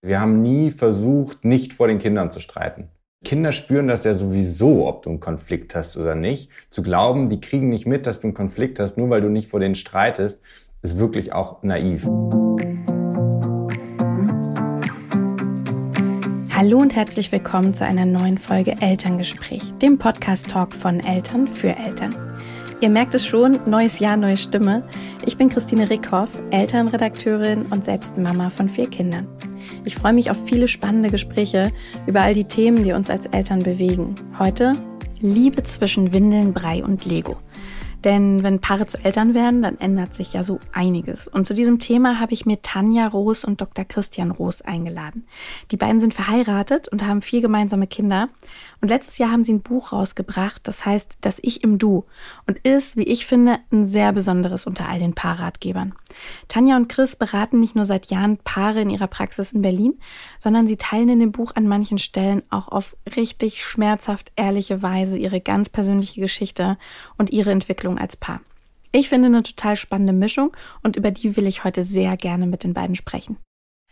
Wir haben nie versucht, nicht vor den Kindern zu streiten. Kinder spüren das ja sowieso, ob du einen Konflikt hast oder nicht. Zu glauben, die kriegen nicht mit, dass du einen Konflikt hast, nur weil du nicht vor denen streitest, ist wirklich auch naiv. Hallo und herzlich willkommen zu einer neuen Folge Elterngespräch, dem Podcast-Talk von Eltern für Eltern. Ihr merkt es schon, neues Jahr, neue Stimme. Ich bin Christine Rickhoff, Elternredakteurin und selbst Mama von vier Kindern. Ich freue mich auf viele spannende Gespräche über all die Themen, die uns als Eltern bewegen. Heute Liebe zwischen Windeln, Brei und Lego. Denn wenn Paare zu Eltern werden, dann ändert sich ja so einiges. Und zu diesem Thema habe ich mir Tanja Roos und Dr. Christian Roos eingeladen. Die beiden sind verheiratet und haben vier gemeinsame Kinder. Und letztes Jahr haben sie ein Buch rausgebracht, das heißt Das Ich im Du und ist, wie ich finde, ein sehr besonderes unter all den Paarratgebern. Tanja und Chris beraten nicht nur seit Jahren Paare in ihrer Praxis in Berlin, sondern sie teilen in dem Buch an manchen Stellen auch auf richtig schmerzhaft ehrliche Weise ihre ganz persönliche Geschichte und ihre Entwicklung als Paar. Ich finde eine total spannende Mischung und über die will ich heute sehr gerne mit den beiden sprechen.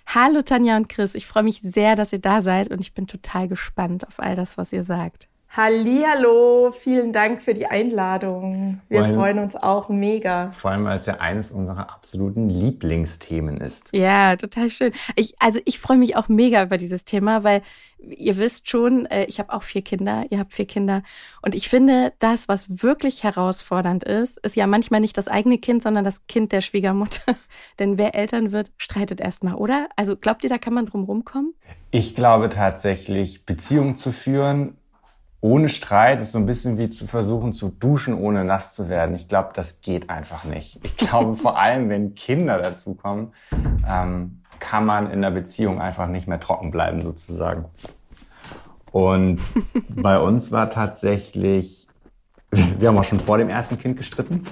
Hallo Tanja und Chris, ich freue mich sehr, dass ihr da seid und ich bin total gespannt auf all das, was ihr sagt. Hallihallo, vielen Dank für die Einladung. Wir allem, freuen uns auch mega. Vor allem, weil es ja eines unserer absoluten Lieblingsthemen ist. Ja, total schön. Ich, also ich freue mich auch mega über dieses Thema, weil ihr wisst schon, äh, ich habe auch vier Kinder, ihr habt vier Kinder. Und ich finde, das, was wirklich herausfordernd ist, ist ja manchmal nicht das eigene Kind, sondern das Kind der Schwiegermutter. Denn wer Eltern wird, streitet erstmal, oder? Also glaubt ihr, da kann man drum rumkommen? Ich glaube tatsächlich, Beziehungen zu führen ohne Streit ist so ein bisschen wie zu versuchen zu duschen, ohne nass zu werden. Ich glaube, das geht einfach nicht. Ich glaube, vor allem, wenn Kinder dazukommen, ähm, kann man in der Beziehung einfach nicht mehr trocken bleiben, sozusagen. Und bei uns war tatsächlich, wir haben auch schon vor dem ersten Kind gestritten.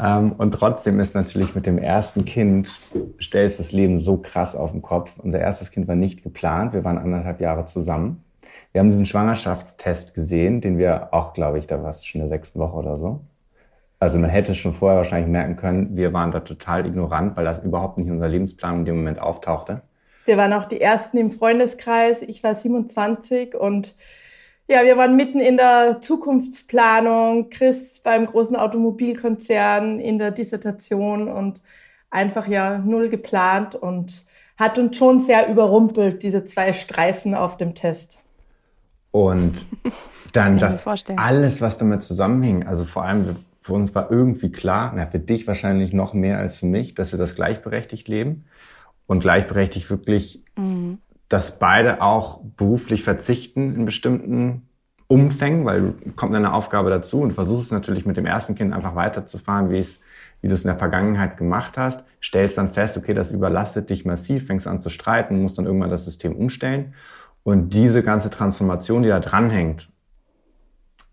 Ähm, und trotzdem ist natürlich mit dem ersten Kind, stellst das Leben so krass auf den Kopf. Unser erstes Kind war nicht geplant. Wir waren anderthalb Jahre zusammen. Wir haben diesen Schwangerschaftstest gesehen, den wir auch, glaube ich, da war es schon in der sechsten Woche oder so. Also man hätte es schon vorher wahrscheinlich merken können, wir waren da total ignorant, weil das überhaupt nicht in unserer Lebensplan in dem Moment auftauchte. Wir waren auch die Ersten im Freundeskreis. Ich war 27 und ja, wir waren mitten in der Zukunftsplanung. Chris beim großen Automobilkonzern in der Dissertation und einfach ja null geplant und hat uns schon sehr überrumpelt, diese zwei Streifen auf dem Test. Und dann das, das alles, was damit zusammenhing, also vor allem für uns war irgendwie klar, na, für dich wahrscheinlich noch mehr als für mich, dass wir das gleichberechtigt leben und gleichberechtigt wirklich, mhm. dass beide auch beruflich verzichten in bestimmten Umfängen, weil kommt eine Aufgabe dazu und versuchst natürlich mit dem ersten Kind einfach weiterzufahren, wie es wie du es in der Vergangenheit gemacht hast, stellst dann fest, okay, das überlastet dich massiv, fängst an zu streiten, musst dann irgendwann das System umstellen. Und diese ganze Transformation, die da dranhängt,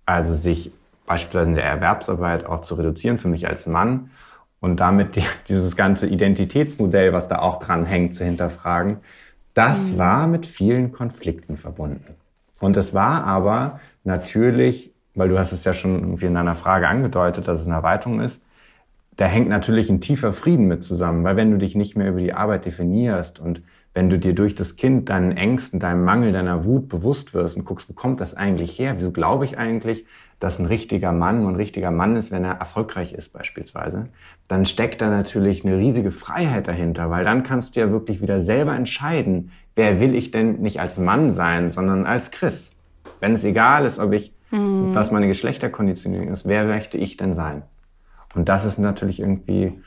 also sich beispielsweise in der Erwerbsarbeit auch zu reduzieren für mich als Mann und damit die, dieses ganze Identitätsmodell, was da auch dranhängt, zu hinterfragen, das mhm. war mit vielen Konflikten verbunden. Und es war aber natürlich, weil du hast es ja schon irgendwie in deiner Frage angedeutet, dass es eine Erweiterung ist, da hängt natürlich ein tiefer Frieden mit zusammen, weil wenn du dich nicht mehr über die Arbeit definierst und wenn du dir durch das Kind deinen Ängsten, deinem Mangel, deiner Wut bewusst wirst und guckst, wo kommt das eigentlich her? Wieso glaube ich eigentlich, dass ein richtiger Mann nur ein richtiger Mann ist, wenn er erfolgreich ist beispielsweise? Dann steckt da natürlich eine riesige Freiheit dahinter, weil dann kannst du ja wirklich wieder selber entscheiden, wer will ich denn nicht als Mann sein, sondern als Chris. Wenn es egal ist, ob ich, mhm. was meine Geschlechterkonditionierung ist, wer möchte ich denn sein? Und das ist natürlich irgendwie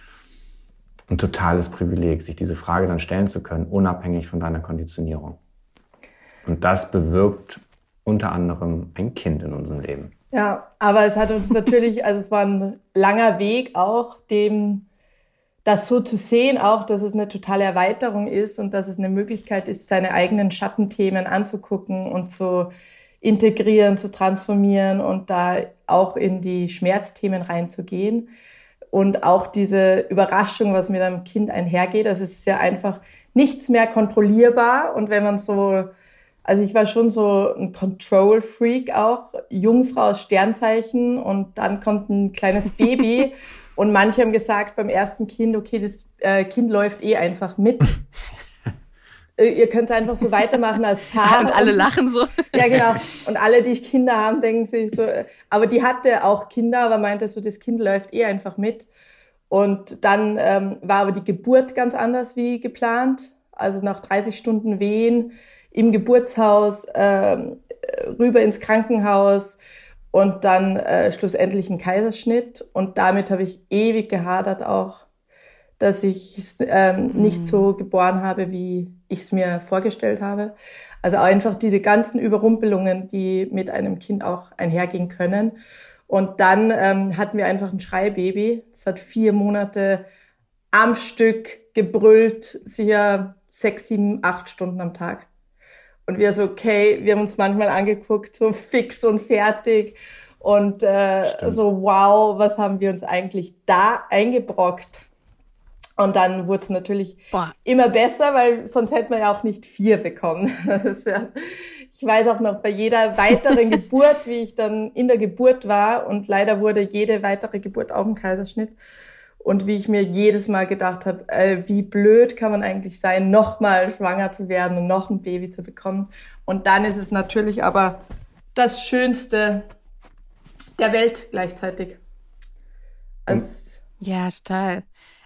ein totales Privileg, sich diese Frage dann stellen zu können, unabhängig von deiner Konditionierung. Und das bewirkt unter anderem ein Kind in unserem Leben. Ja, aber es hat uns natürlich, also es war ein langer Weg auch, dem das so zu sehen, auch, dass es eine totale Erweiterung ist und dass es eine Möglichkeit ist, seine eigenen Schattenthemen anzugucken und zu integrieren, zu transformieren und da auch in die Schmerzthemen reinzugehen und auch diese Überraschung, was mit einem Kind einhergeht. Also es ist ja einfach nichts mehr kontrollierbar. Und wenn man so, also ich war schon so ein Control-Freak auch, Jungfrau aus Sternzeichen und dann kommt ein kleines Baby. und manche haben gesagt beim ersten Kind, okay, das äh, Kind läuft eh einfach mit. Äh, ihr könnt einfach so weitermachen als Paar. und alle und, lachen so. Ja, genau. Und alle, die Kinder haben, denken sich so, aber die hatte auch Kinder, aber meinte so, das Kind läuft eh einfach mit. Und dann ähm, war aber die Geburt ganz anders wie geplant. Also nach 30 Stunden Wehen im Geburtshaus, äh, rüber ins Krankenhaus und dann äh, schlussendlich ein Kaiserschnitt. Und damit habe ich ewig gehadert auch, dass ich es ähm, mhm. nicht so geboren habe, wie ich es mir vorgestellt habe. Also einfach diese ganzen Überrumpelungen, die mit einem Kind auch einhergehen können. Und dann ähm, hatten wir einfach ein Schreibaby. Es hat vier Monate am Stück gebrüllt, sicher sechs, sieben, acht Stunden am Tag. Und wir so, okay, wir haben uns manchmal angeguckt, so fix und fertig. Und äh, so, wow, was haben wir uns eigentlich da eingebrockt? Und dann wurde es natürlich Boah. immer besser, weil sonst hätten wir ja auch nicht vier bekommen. Ja, ich weiß auch noch bei jeder weiteren Geburt, wie ich dann in der Geburt war und leider wurde jede weitere Geburt auch ein Kaiserschnitt. Und wie ich mir jedes Mal gedacht habe, äh, wie blöd kann man eigentlich sein, nochmal schwanger zu werden und noch ein Baby zu bekommen. Und dann ist es natürlich aber das Schönste der Welt gleichzeitig. Also, ja, total.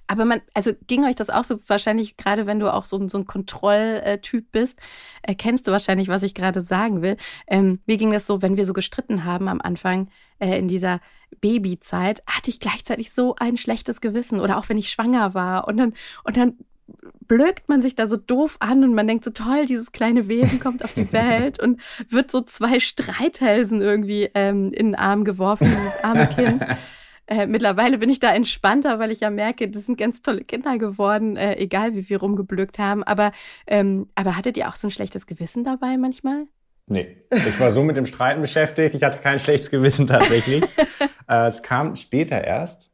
Aber man, also ging euch das auch so, wahrscheinlich gerade wenn du auch so, so ein Kontrolltyp bist, erkennst du wahrscheinlich, was ich gerade sagen will. Ähm, wie ging das so, wenn wir so gestritten haben am Anfang äh, in dieser Babyzeit, hatte ich gleichzeitig so ein schlechtes Gewissen oder auch wenn ich schwanger war und dann, und dann blökt man sich da so doof an und man denkt so toll, dieses kleine Wesen kommt auf die Welt und wird so zwei Streithälsen irgendwie ähm, in den Arm geworfen, dieses arme Kind. Äh, mittlerweile bin ich da entspannter, weil ich ja merke, das sind ganz tolle Kinder geworden, äh, egal wie wir rumgeblökt haben. Aber, ähm, aber hattet ihr auch so ein schlechtes Gewissen dabei manchmal? Nee, ich war so mit dem Streiten beschäftigt, ich hatte kein schlechtes Gewissen tatsächlich. äh, es kam später erst.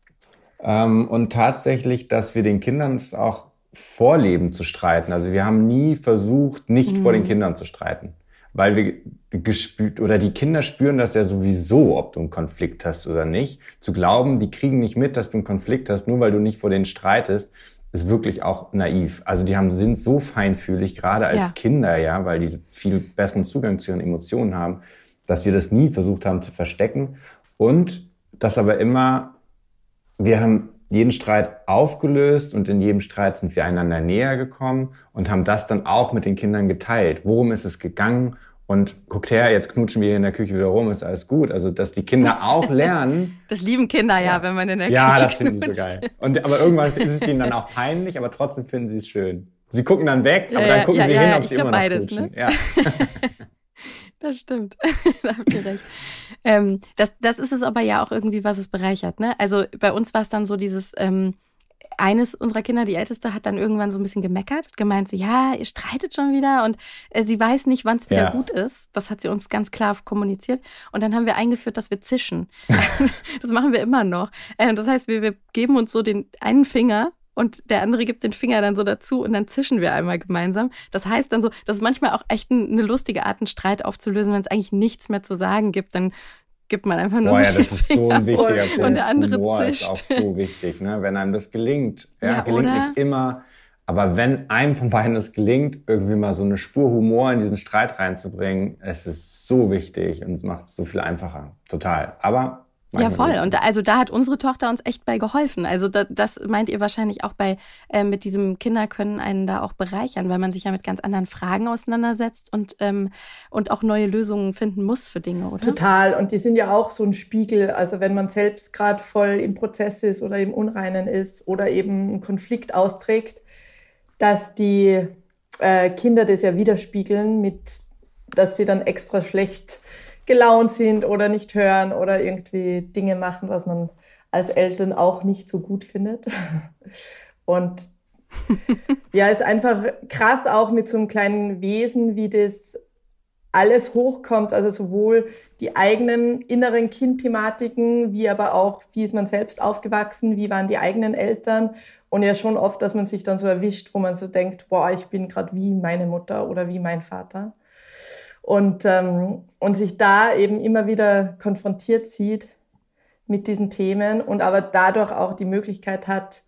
Ähm, und tatsächlich, dass wir den Kindern es auch vorleben zu streiten. Also wir haben nie versucht, nicht mhm. vor den mhm. Kindern zu streiten weil wir gespürt oder die Kinder spüren das ja sowieso, ob du einen Konflikt hast oder nicht. Zu glauben, die kriegen nicht mit, dass du einen Konflikt hast, nur weil du nicht vor denen streitest, ist wirklich auch naiv. Also die haben, sind so feinfühlig, gerade als ja. Kinder, ja, weil die viel besseren Zugang zu ihren Emotionen haben, dass wir das nie versucht haben zu verstecken. Und das aber immer, wir haben jeden Streit aufgelöst und in jedem Streit sind wir einander näher gekommen und haben das dann auch mit den Kindern geteilt. Worum ist es gegangen? Und guckt her, jetzt knutschen wir hier in der Küche wieder rum, ist alles gut. Also, dass die Kinder auch lernen. Das lieben Kinder ja, ja wenn man in der ja, Küche Ja, das finden sie so geil. Und, aber irgendwann ist es ihnen dann auch peinlich, aber trotzdem finden sie es schön. Sie gucken dann weg, aber dann gucken sie hin, ob sie immer noch beides, knutschen. Ne? Ja. Das stimmt. da habt ihr recht. Ähm, das, das ist es aber ja auch irgendwie, was es bereichert. Ne? Also bei uns war es dann so dieses, ähm, eines unserer Kinder, die älteste, hat dann irgendwann so ein bisschen gemeckert, gemeint so, ja, ihr streitet schon wieder und äh, sie weiß nicht, wann es wieder ja. gut ist. Das hat sie uns ganz klar kommuniziert. Und dann haben wir eingeführt, dass wir zischen. das machen wir immer noch. Äh, das heißt, wir, wir geben uns so den einen Finger und der andere gibt den Finger dann so dazu und dann zischen wir einmal gemeinsam. Das heißt dann so, das ist manchmal auch echt eine lustige Art, einen Streit aufzulösen, wenn es eigentlich nichts mehr zu sagen gibt, dann gibt man einfach nur Boah, ja, das ist so ein wichtiger Punkt. Und der andere Humor zischt. ist auch so wichtig, ne? wenn einem das gelingt. Ja, ja gelingt oder? nicht immer, aber wenn einem von beiden es gelingt, irgendwie mal so eine Spur Humor in diesen Streit reinzubringen, es ist so wichtig und es macht es so viel einfacher. Total. Aber ja, voll. Und da, also da hat unsere Tochter uns echt bei geholfen. Also da, das meint ihr wahrscheinlich auch bei äh, mit diesem Kinder können einen da auch bereichern, weil man sich ja mit ganz anderen Fragen auseinandersetzt und ähm, und auch neue Lösungen finden muss für Dinge, oder? Total. Und die sind ja auch so ein Spiegel. Also wenn man selbst gerade voll im Prozess ist oder im Unreinen ist oder eben einen Konflikt austrägt, dass die äh, Kinder das ja widerspiegeln mit, dass sie dann extra schlecht gelaunt sind oder nicht hören oder irgendwie Dinge machen, was man als Eltern auch nicht so gut findet. Und ja, ist einfach krass auch mit so einem kleinen Wesen, wie das alles hochkommt, also sowohl die eigenen inneren Kindthematiken, wie aber auch, wie ist man selbst aufgewachsen, wie waren die eigenen Eltern. Und ja schon oft, dass man sich dann so erwischt, wo man so denkt, boah, ich bin gerade wie meine Mutter oder wie mein Vater und, ähm, und sich da eben immer wieder konfrontiert sieht mit diesen Themen und aber dadurch auch die Möglichkeit hat,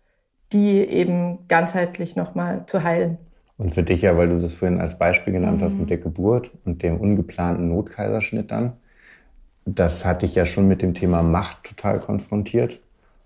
die eben ganzheitlich nochmal zu heilen. Und für dich ja, weil du das vorhin als Beispiel genannt mhm. hast mit der Geburt und dem ungeplanten Notkaiserschnitt dann, das hat dich ja schon mit dem Thema Macht total konfrontiert.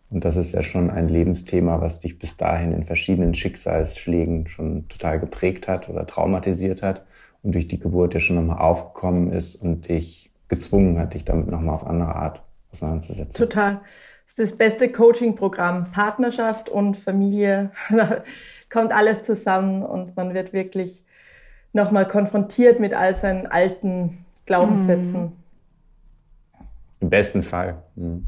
Und das ist ja schon ein Lebensthema, was dich bis dahin in verschiedenen Schicksalsschlägen schon total geprägt hat oder traumatisiert hat und durch die Geburt ja schon nochmal aufgekommen ist und dich gezwungen hat, dich damit nochmal auf andere Art auseinanderzusetzen. Total. Das ist das beste Coaching-Programm. Partnerschaft und Familie, da kommt alles zusammen und man wird wirklich nochmal konfrontiert mit all seinen alten Glaubenssätzen. Im besten Fall. Mhm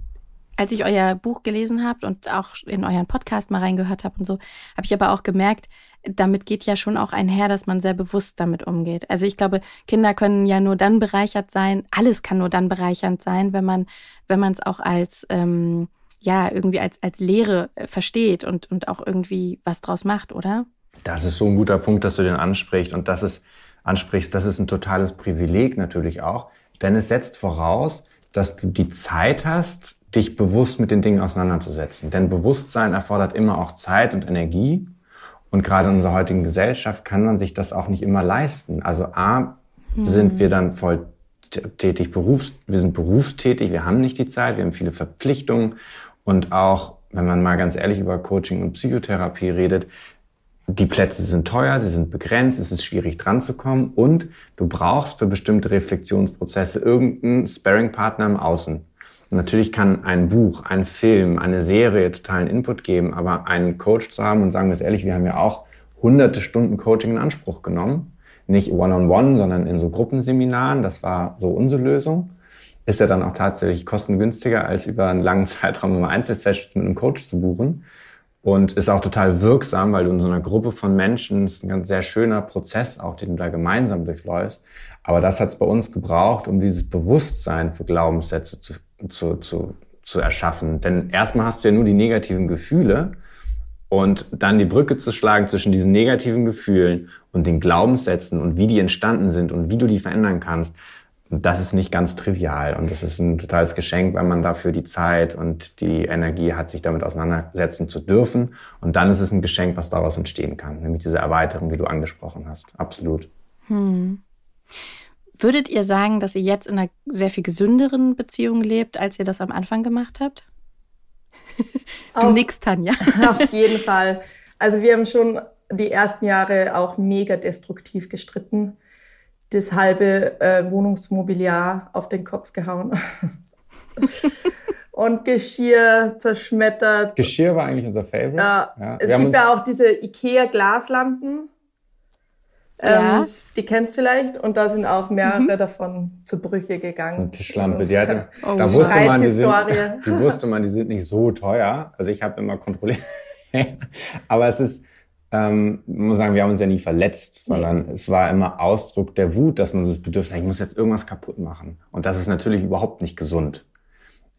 als ich euer Buch gelesen habe und auch in euren Podcast mal reingehört habe und so, habe ich aber auch gemerkt, damit geht ja schon auch einher, dass man sehr bewusst damit umgeht. Also ich glaube, Kinder können ja nur dann bereichert sein, alles kann nur dann bereichernd sein, wenn man, wenn man es auch als ähm, ja irgendwie als als Lehre äh, versteht und und auch irgendwie was draus macht, oder? Das ist so ein guter Punkt, dass du den ansprichst und das ist ansprichst. Das ist ein totales Privileg natürlich auch, denn es setzt voraus, dass du die Zeit hast, dich bewusst mit den Dingen auseinanderzusetzen. Denn Bewusstsein erfordert immer auch Zeit und Energie. Und gerade in unserer heutigen Gesellschaft kann man sich das auch nicht immer leisten. Also A, mhm. sind wir dann voll tätig, Berufs, wir sind berufstätig, wir haben nicht die Zeit, wir haben viele Verpflichtungen. Und auch, wenn man mal ganz ehrlich über Coaching und Psychotherapie redet, die Plätze sind teuer, sie sind begrenzt, es ist schwierig dran zu kommen und du brauchst für bestimmte Reflexionsprozesse irgendeinen Sparring-Partner im Außen. Natürlich kann ein Buch, ein Film, eine Serie totalen Input geben, aber einen Coach zu haben und sagen wir es ehrlich, wir haben ja auch hunderte Stunden Coaching in Anspruch genommen. Nicht one-on-one, -on -one, sondern in so Gruppenseminaren. Das war so unsere Lösung. Ist ja dann auch tatsächlich kostengünstiger, als über einen langen Zeitraum immer Einzelsessions mit einem Coach zu buchen. Und ist auch total wirksam, weil du in so einer Gruppe von Menschen, ist ein ganz sehr schöner Prozess auch, den du da gemeinsam durchläufst. Aber das hat es bei uns gebraucht, um dieses Bewusstsein für Glaubenssätze zu zu, zu, zu erschaffen. Denn erstmal hast du ja nur die negativen Gefühle und dann die Brücke zu schlagen zwischen diesen negativen Gefühlen und den Glaubenssätzen und wie die entstanden sind und wie du die verändern kannst, das ist nicht ganz trivial und das ist ein totales Geschenk, weil man dafür die Zeit und die Energie hat, sich damit auseinandersetzen zu dürfen. Und dann ist es ein Geschenk, was daraus entstehen kann, nämlich diese Erweiterung, die du angesprochen hast. Absolut. Hm. Würdet ihr sagen, dass ihr jetzt in einer sehr viel gesünderen Beziehung lebt, als ihr das am Anfang gemacht habt? du auf, nix, Tanja. auf jeden Fall. Also wir haben schon die ersten Jahre auch mega destruktiv gestritten. Das halbe äh, Wohnungsmobiliar auf den Kopf gehauen. und Geschirr zerschmettert. Geschirr war eigentlich unser Favorite. Ja. ja. Es gibt ja auch diese Ikea-Glaslampen. Ja. Ähm, die kennst du vielleicht und da sind auch mehrere mhm. davon zu Brüche gegangen. So eine Tischlampe, die hatte, oh, da wusste man, die sind, die wusste man, die sind nicht so teuer. Also ich habe immer kontrolliert. Aber es ist, ähm, man muss sagen, wir haben uns ja nie verletzt, sondern nee. es war immer Ausdruck der Wut, dass man das Bedürfnis hat, ich muss jetzt irgendwas kaputt machen. Und das ist natürlich überhaupt nicht gesund.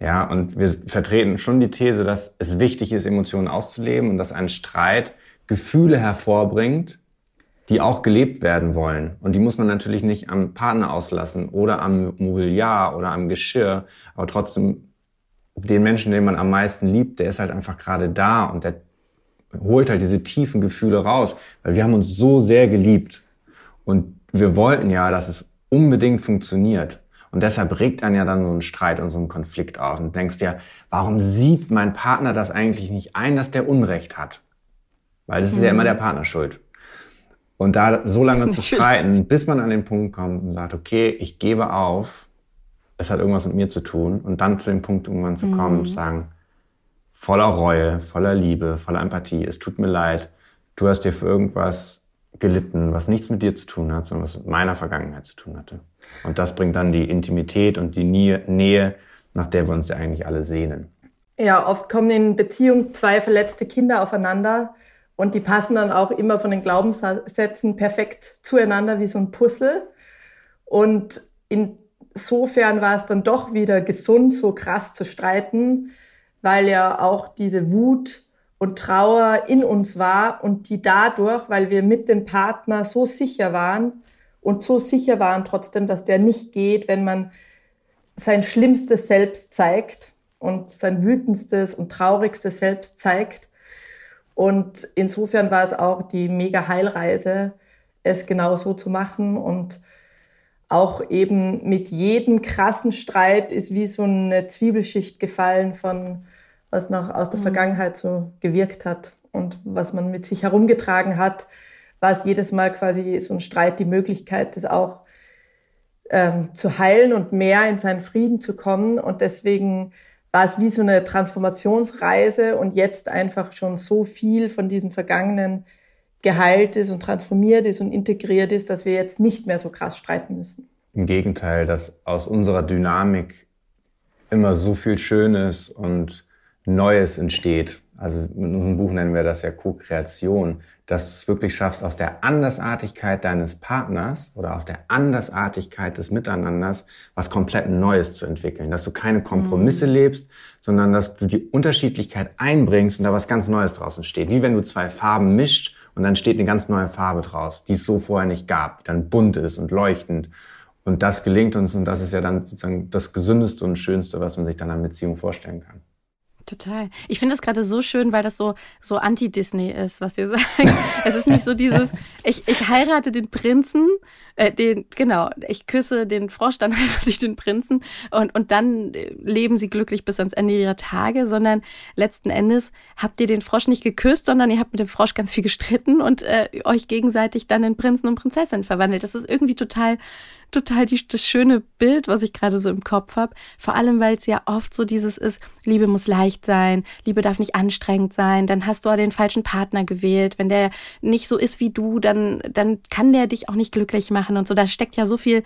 Ja, und wir vertreten schon die These, dass es wichtig ist, Emotionen auszuleben und dass ein Streit Gefühle hervorbringt, die auch gelebt werden wollen. Und die muss man natürlich nicht am Partner auslassen oder am Mobiliar oder am Geschirr, aber trotzdem den Menschen, den man am meisten liebt, der ist halt einfach gerade da und der holt halt diese tiefen Gefühle raus, weil wir haben uns so sehr geliebt und wir wollten ja, dass es unbedingt funktioniert. Und deshalb regt einen ja dann so ein Streit und so ein Konflikt auf und denkst dir, warum sieht mein Partner das eigentlich nicht ein, dass der Unrecht hat? Weil das ist mhm. ja immer der Partner schuld. Und da so lange zu streiten, bis man an den Punkt kommt und sagt, okay, ich gebe auf, es hat irgendwas mit mir zu tun. Und dann zu dem Punkt irgendwann zu kommen mhm. und sagen, voller Reue, voller Liebe, voller Empathie, es tut mir leid, du hast dir für irgendwas gelitten, was nichts mit dir zu tun hat, sondern was mit meiner Vergangenheit zu tun hatte. Und das bringt dann die Intimität und die Nähe, nach der wir uns ja eigentlich alle sehnen. Ja, oft kommen in Beziehungen zwei verletzte Kinder aufeinander und die passen dann auch immer von den Glaubenssätzen perfekt zueinander wie so ein Puzzle. Und insofern war es dann doch wieder gesund, so krass zu streiten, weil ja auch diese Wut und Trauer in uns war und die dadurch, weil wir mit dem Partner so sicher waren und so sicher waren trotzdem, dass der nicht geht, wenn man sein schlimmstes Selbst zeigt und sein wütendstes und traurigstes Selbst zeigt, Und insofern war es auch die mega Heilreise, es genau so zu machen und auch eben mit jedem krassen Streit ist wie so eine Zwiebelschicht gefallen von was noch aus der mhm. Vergangenheit so gewirkt hat und was man mit sich herumgetragen hat, war es jedes Mal quasi so ein Streit die Möglichkeit, das auch ähm, zu heilen und mehr in seinen Frieden zu kommen. Und deswegen war es wie so eine Transformationsreise und jetzt einfach schon so viel von diesem Vergangenen geheilt ist und transformiert ist und integriert ist, dass wir jetzt nicht mehr so krass streiten müssen. Im Gegenteil, dass aus unserer Dynamik immer so viel Schönes und Neues entsteht. Also in unserem Buch nennen wir das ja Co-Kreation, dass du es wirklich schaffst, aus der Andersartigkeit deines Partners oder aus der Andersartigkeit des Miteinanders was komplett Neues zu entwickeln. Dass du keine Kompromisse mhm. lebst, sondern dass du die Unterschiedlichkeit einbringst und da was ganz Neues draußen steht. Wie wenn du zwei Farben mischt und dann steht eine ganz neue Farbe draus, die es so vorher nicht gab, die dann bunt ist und leuchtend. Und das gelingt uns und das ist ja dann sozusagen das Gesündeste und Schönste, was man sich dann an Beziehung vorstellen kann. Total. Ich finde das gerade so schön, weil das so, so anti-Disney ist, was ihr sagt. es ist nicht so dieses, ich, ich heirate den Prinzen, äh, den, genau, ich küsse den Frosch, dann heirate ich den Prinzen und, und dann äh, leben sie glücklich bis ans Ende ihrer Tage, sondern letzten Endes habt ihr den Frosch nicht geküsst, sondern ihr habt mit dem Frosch ganz viel gestritten und äh, euch gegenseitig dann in Prinzen und Prinzessin verwandelt. Das ist irgendwie total total die, das schöne Bild, was ich gerade so im Kopf habe. Vor allem, weil es ja oft so dieses ist, Liebe muss leicht sein, Liebe darf nicht anstrengend sein, dann hast du den falschen Partner gewählt. Wenn der nicht so ist wie du, dann, dann kann der dich auch nicht glücklich machen und so. Da steckt ja so viel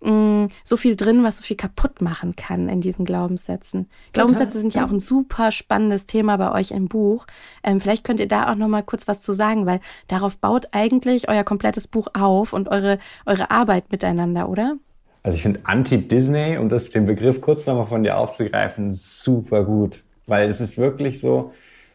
mh, so viel drin, was so viel kaputt machen kann in diesen Glaubenssätzen. Total. Glaubenssätze sind ja auch ein super spannendes Thema bei euch im Buch. Ähm, vielleicht könnt ihr da auch noch mal kurz was zu sagen, weil darauf baut eigentlich euer komplettes Buch auf und eure, eure Arbeit miteinander, oder? Also ich finde Anti-Disney, um das, den Begriff kurz nochmal von dir aufzugreifen, super gut. Weil es ist wirklich so,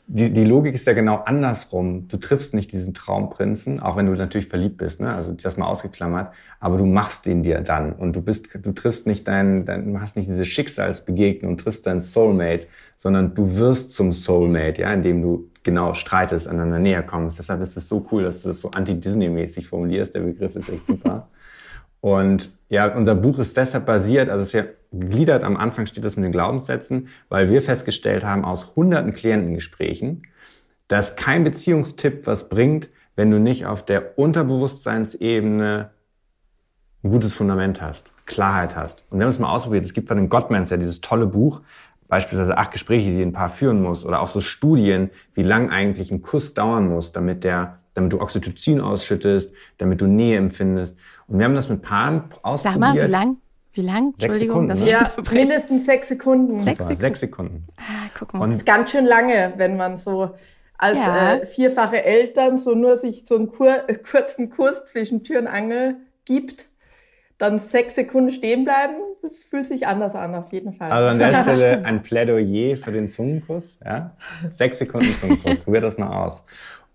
die, die Logik ist ja genau andersrum. Du triffst nicht diesen Traumprinzen, auch wenn du natürlich verliebt bist, ne? also das mal ausgeklammert, aber du machst ihn dir dann und du bist, du triffst nicht dein, dein du hast nicht diese Schicksalsbegegnung und triffst deinen Soulmate, sondern du wirst zum Soulmate, ja, indem du genau streitest, aneinander näher kommst. Deshalb ist es so cool, dass du das so anti-Disney-mäßig formulierst. Der Begriff ist echt super. Und ja, unser Buch ist deshalb basiert, also es ist ja gegliedert, am Anfang steht das mit den Glaubenssätzen, weil wir festgestellt haben aus hunderten Klientengesprächen, dass kein Beziehungstipp was bringt, wenn du nicht auf der Unterbewusstseinsebene ein gutes Fundament hast, Klarheit hast. Und wir haben es mal ausprobiert. Es gibt von den Gottmans ja dieses tolle Buch, beispielsweise acht Gespräche, die ein Paar führen muss, oder auch so Studien, wie lang eigentlich ein Kuss dauern muss, damit der, damit du Oxytocin ausschüttest, damit du Nähe empfindest. Und wir haben das mit Paaren ausprobiert. Sag mal, wie lang? Wie lang? Entschuldigung, dass ich ja, mindestens sechs Sekunden. Sechs Sekunden. Sechs Sekunden. Ah, guck mal. Und das ist ganz schön lange, wenn man so als ja. äh, vierfache Eltern so nur sich so einen kur kurzen Kurs zwischen Tür und Angel gibt, dann sechs Sekunden stehen bleiben, das fühlt sich anders an, auf jeden Fall. Also an der Stelle ein Plädoyer für den Zungenkuss. Ja? Sechs Sekunden Zungenkuss, probiert das mal aus.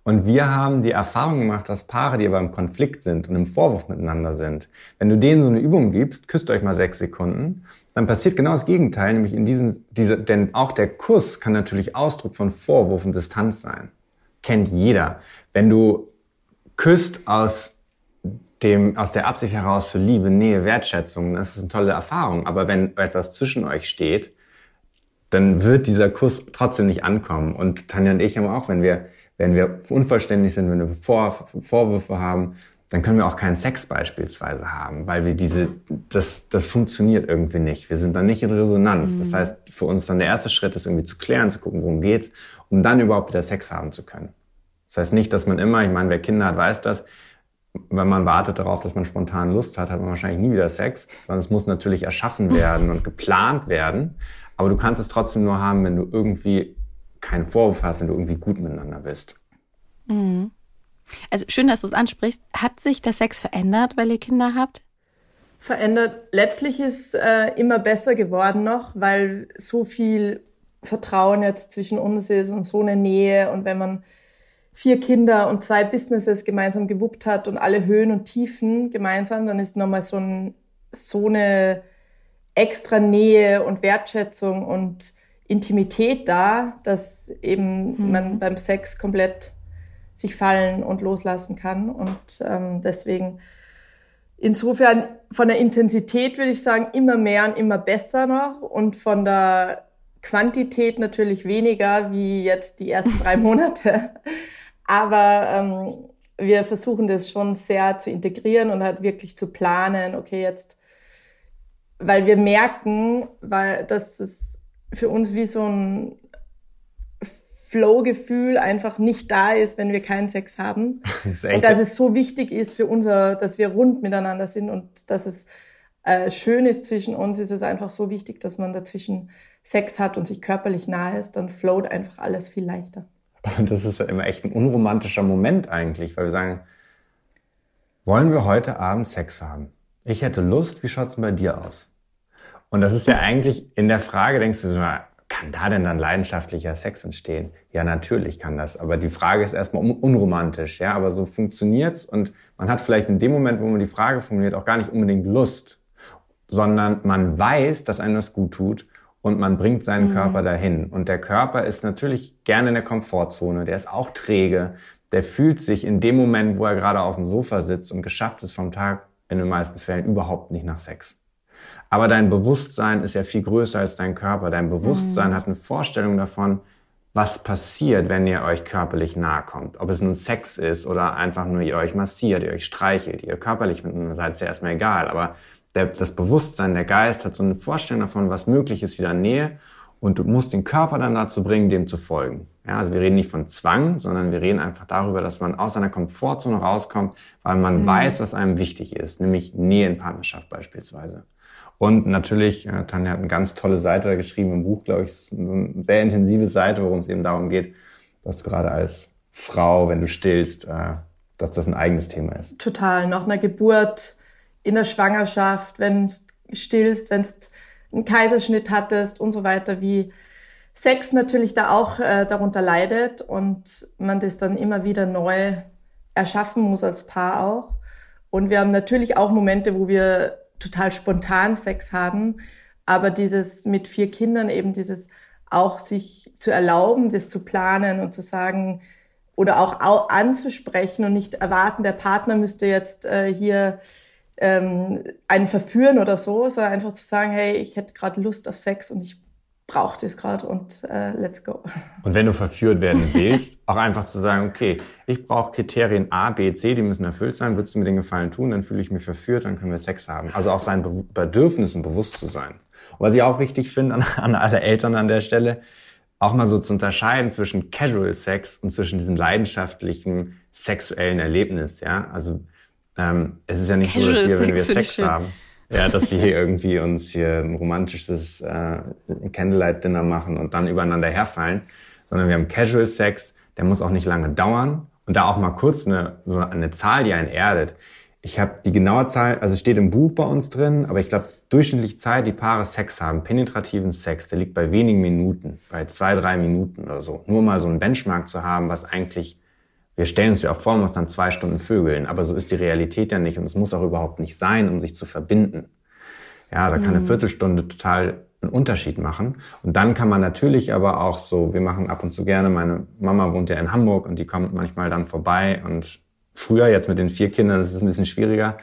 Und wir haben die Erfahrung gemacht, dass Paare, die aber im Konflikt sind und im Vorwurf miteinander sind, wenn du denen so eine Übung gibst, küsst euch mal sechs Sekunden, dann passiert genau das Gegenteil, nämlich in diesen, diese, denn auch der Kuss kann natürlich Ausdruck von Vorwurf und Distanz sein. Kennt jeder. Wenn du küsst aus dem, aus der Absicht heraus für Liebe, Nähe, Wertschätzung, das ist eine tolle Erfahrung. Aber wenn etwas zwischen euch steht, dann wird dieser Kuss trotzdem nicht ankommen. Und Tanja und ich haben auch, wenn wir wenn wir unvollständig sind, wenn wir Vor Vorwürfe haben, dann können wir auch keinen Sex beispielsweise haben, weil wir diese, das, das funktioniert irgendwie nicht. Wir sind dann nicht in Resonanz. Mhm. Das heißt, für uns dann der erste Schritt ist irgendwie zu klären, zu gucken, worum geht's, um dann überhaupt wieder Sex haben zu können. Das heißt nicht, dass man immer, ich meine, wer Kinder hat, weiß das, wenn man wartet darauf, dass man spontan Lust hat, hat man wahrscheinlich nie wieder Sex, sondern es muss natürlich erschaffen werden und geplant werden. Aber du kannst es trotzdem nur haben, wenn du irgendwie keinen Vorwurf hast, wenn du irgendwie gut miteinander bist. Mhm. Also schön, dass du es ansprichst. Hat sich der Sex verändert, weil ihr Kinder habt? Verändert. Letztlich ist äh, immer besser geworden noch, weil so viel Vertrauen jetzt zwischen uns ist und so eine Nähe. Und wenn man vier Kinder und zwei Businesses gemeinsam gewuppt hat und alle Höhen und Tiefen gemeinsam, dann ist nochmal so, ein, so eine extra Nähe und Wertschätzung und Intimität da, dass eben mhm. man beim Sex komplett sich fallen und loslassen kann. Und ähm, deswegen insofern von der Intensität würde ich sagen, immer mehr und immer besser noch und von der Quantität natürlich weniger wie jetzt die ersten drei Monate. Aber ähm, wir versuchen das schon sehr zu integrieren und halt wirklich zu planen, okay, jetzt, weil wir merken, weil das ist für uns wie so ein Flow-Gefühl einfach nicht da ist, wenn wir keinen Sex haben. Das und dass es so wichtig ist für unser, dass wir rund miteinander sind und dass es äh, schön ist zwischen uns, ist es einfach so wichtig, dass man dazwischen Sex hat und sich körperlich nahe ist, dann float einfach alles viel leichter. Und das ist ja immer echt ein unromantischer Moment eigentlich, weil wir sagen, wollen wir heute Abend Sex haben? Ich hätte Lust, wie schaut's denn bei dir aus? Und das ist ja eigentlich in der Frage, denkst du, kann da denn dann leidenschaftlicher Sex entstehen? Ja, natürlich kann das. Aber die Frage ist erstmal unromantisch, ja. Aber so funktioniert's und man hat vielleicht in dem Moment, wo man die Frage formuliert, auch gar nicht unbedingt Lust, sondern man weiß, dass einem das gut tut und man bringt seinen mhm. Körper dahin. Und der Körper ist natürlich gerne in der Komfortzone, der ist auch träge, der fühlt sich in dem Moment, wo er gerade auf dem Sofa sitzt und geschafft ist vom Tag in den meisten Fällen überhaupt nicht nach Sex. Aber dein Bewusstsein ist ja viel größer als dein Körper. Dein Bewusstsein mhm. hat eine Vorstellung davon, was passiert, wenn ihr euch körperlich nahe kommt. Ob es nun Sex ist oder einfach nur ihr euch massiert, ihr euch streichelt, ihr körperlich miteinander seid, ist ja erstmal egal. Aber der, das Bewusstsein, der Geist hat so eine Vorstellung davon, was möglich ist, wieder Nähe. Und du musst den Körper dann dazu bringen, dem zu folgen. Ja, also wir reden nicht von Zwang, sondern wir reden einfach darüber, dass man aus seiner Komfortzone rauskommt, weil man mhm. weiß, was einem wichtig ist, nämlich Nähe in Partnerschaft beispielsweise. Und natürlich, äh, Tanja hat eine ganz tolle Seite geschrieben im Buch, glaube ich, ist eine sehr intensive Seite, worum es eben darum geht, dass du gerade als Frau, wenn du stillst, äh, dass das ein eigenes Thema ist. Total. Nach einer Geburt in der Schwangerschaft, wenn du stillst, wenn du einen Kaiserschnitt hattest und so weiter, wie Sex natürlich da auch äh, darunter leidet und man das dann immer wieder neu erschaffen muss als Paar auch. Und wir haben natürlich auch Momente, wo wir total spontan Sex haben, aber dieses mit vier Kindern eben dieses auch sich zu erlauben, das zu planen und zu sagen oder auch anzusprechen und nicht erwarten, der Partner müsste jetzt äh, hier ähm, einen verführen oder so, sondern einfach zu sagen, hey, ich hätte gerade Lust auf Sex und ich brauche das gerade und äh, let's go. Und wenn du verführt werden willst, auch einfach zu sagen, okay, ich brauche Kriterien A, B, C, die müssen erfüllt sein, würdest du mir den Gefallen tun, dann fühle ich mich verführt, dann können wir Sex haben. Also auch seinen Be Bedürfnissen bewusst zu sein. Und was ich auch wichtig finde an, an alle Eltern an der Stelle, auch mal so zu unterscheiden zwischen Casual Sex und zwischen diesem leidenschaftlichen sexuellen Erlebnis, ja. Also ähm, es ist ja nicht Casual so, dass wir, wenn wir Sex haben, ja, dass wir hier irgendwie uns hier ein romantisches äh, Candlelight-Dinner machen und dann übereinander herfallen, sondern wir haben Casual Sex, der muss auch nicht lange dauern und da auch mal kurz eine, so eine Zahl, die einen erdet. Ich habe die genaue Zahl, also steht im Buch bei uns drin, aber ich glaube, durchschnittlich Zeit, die Paare Sex haben, penetrativen Sex, der liegt bei wenigen Minuten, bei zwei, drei Minuten oder so. Nur mal so einen Benchmark zu haben, was eigentlich wir stellen uns ja auch vor, man muss dann zwei Stunden vögeln, aber so ist die Realität ja nicht und es muss auch überhaupt nicht sein, um sich zu verbinden. Ja, da kann eine mhm. Viertelstunde total einen Unterschied machen. Und dann kann man natürlich aber auch so, wir machen ab und zu gerne, meine Mama wohnt ja in Hamburg und die kommt manchmal dann vorbei und früher, jetzt mit den vier Kindern, das ist ein bisschen schwieriger,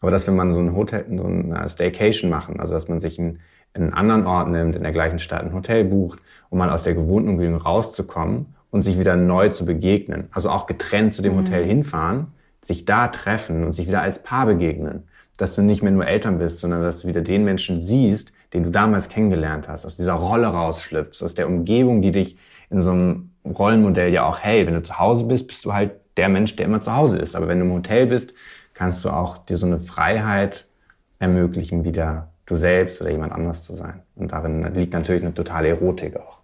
aber dass wir mal so ein Hotel, so eine Staycation machen, also dass man sich einen, einen anderen Ort nimmt, in der gleichen Stadt ein Hotel bucht, um mal aus der gewohnten Umgebung rauszukommen und sich wieder neu zu begegnen. Also auch getrennt zu dem mhm. Hotel hinfahren, sich da treffen und sich wieder als Paar begegnen. Dass du nicht mehr nur Eltern bist, sondern dass du wieder den Menschen siehst, den du damals kennengelernt hast, aus dieser Rolle rausschlüpfst, aus der Umgebung, die dich in so einem Rollenmodell ja auch hält. Wenn du zu Hause bist, bist du halt der Mensch, der immer zu Hause ist. Aber wenn du im Hotel bist, kannst du auch dir so eine Freiheit ermöglichen, wieder du selbst oder jemand anders zu sein. Und darin liegt natürlich eine totale Erotik auch.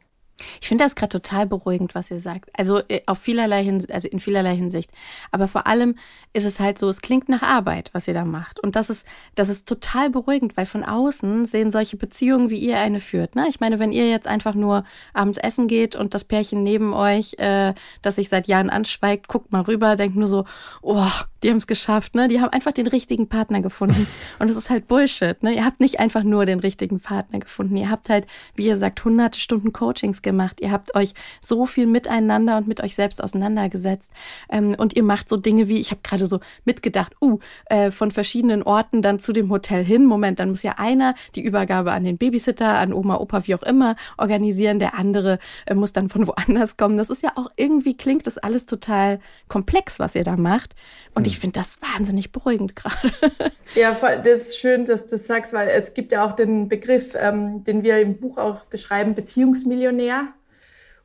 Ich finde das gerade total beruhigend, was ihr sagt. Also äh, auf vielerlei also in vielerlei Hinsicht. Aber vor allem ist es halt so, es klingt nach Arbeit, was ihr da macht. Und das ist, das ist total beruhigend, weil von außen sehen solche Beziehungen, wie ihr eine führt. Ne? Ich meine, wenn ihr jetzt einfach nur abends essen geht und das Pärchen neben euch, äh, das sich seit Jahren anschweigt, guckt mal rüber, denkt nur so, oh, die haben es geschafft, ne? Die haben einfach den richtigen Partner gefunden. Und das ist halt Bullshit, ne? Ihr habt nicht einfach nur den richtigen Partner gefunden. Ihr habt halt, wie ihr sagt, hunderte Stunden Coachings gemacht. Ihr habt euch so viel miteinander und mit euch selbst auseinandergesetzt. Ähm, und ihr macht so Dinge wie, ich habe gerade so mitgedacht, uh, äh, von verschiedenen Orten dann zu dem Hotel hin. Moment, dann muss ja einer die Übergabe an den Babysitter, an Oma, Opa, wie auch immer, organisieren. Der andere äh, muss dann von woanders kommen. Das ist ja auch irgendwie klingt das alles total komplex, was ihr da macht. Und ich finde das wahnsinnig beruhigend gerade. Ja, das ist schön, dass du das sagst, weil es gibt ja auch den Begriff, ähm, den wir im Buch auch beschreiben, Beziehungsmillionär.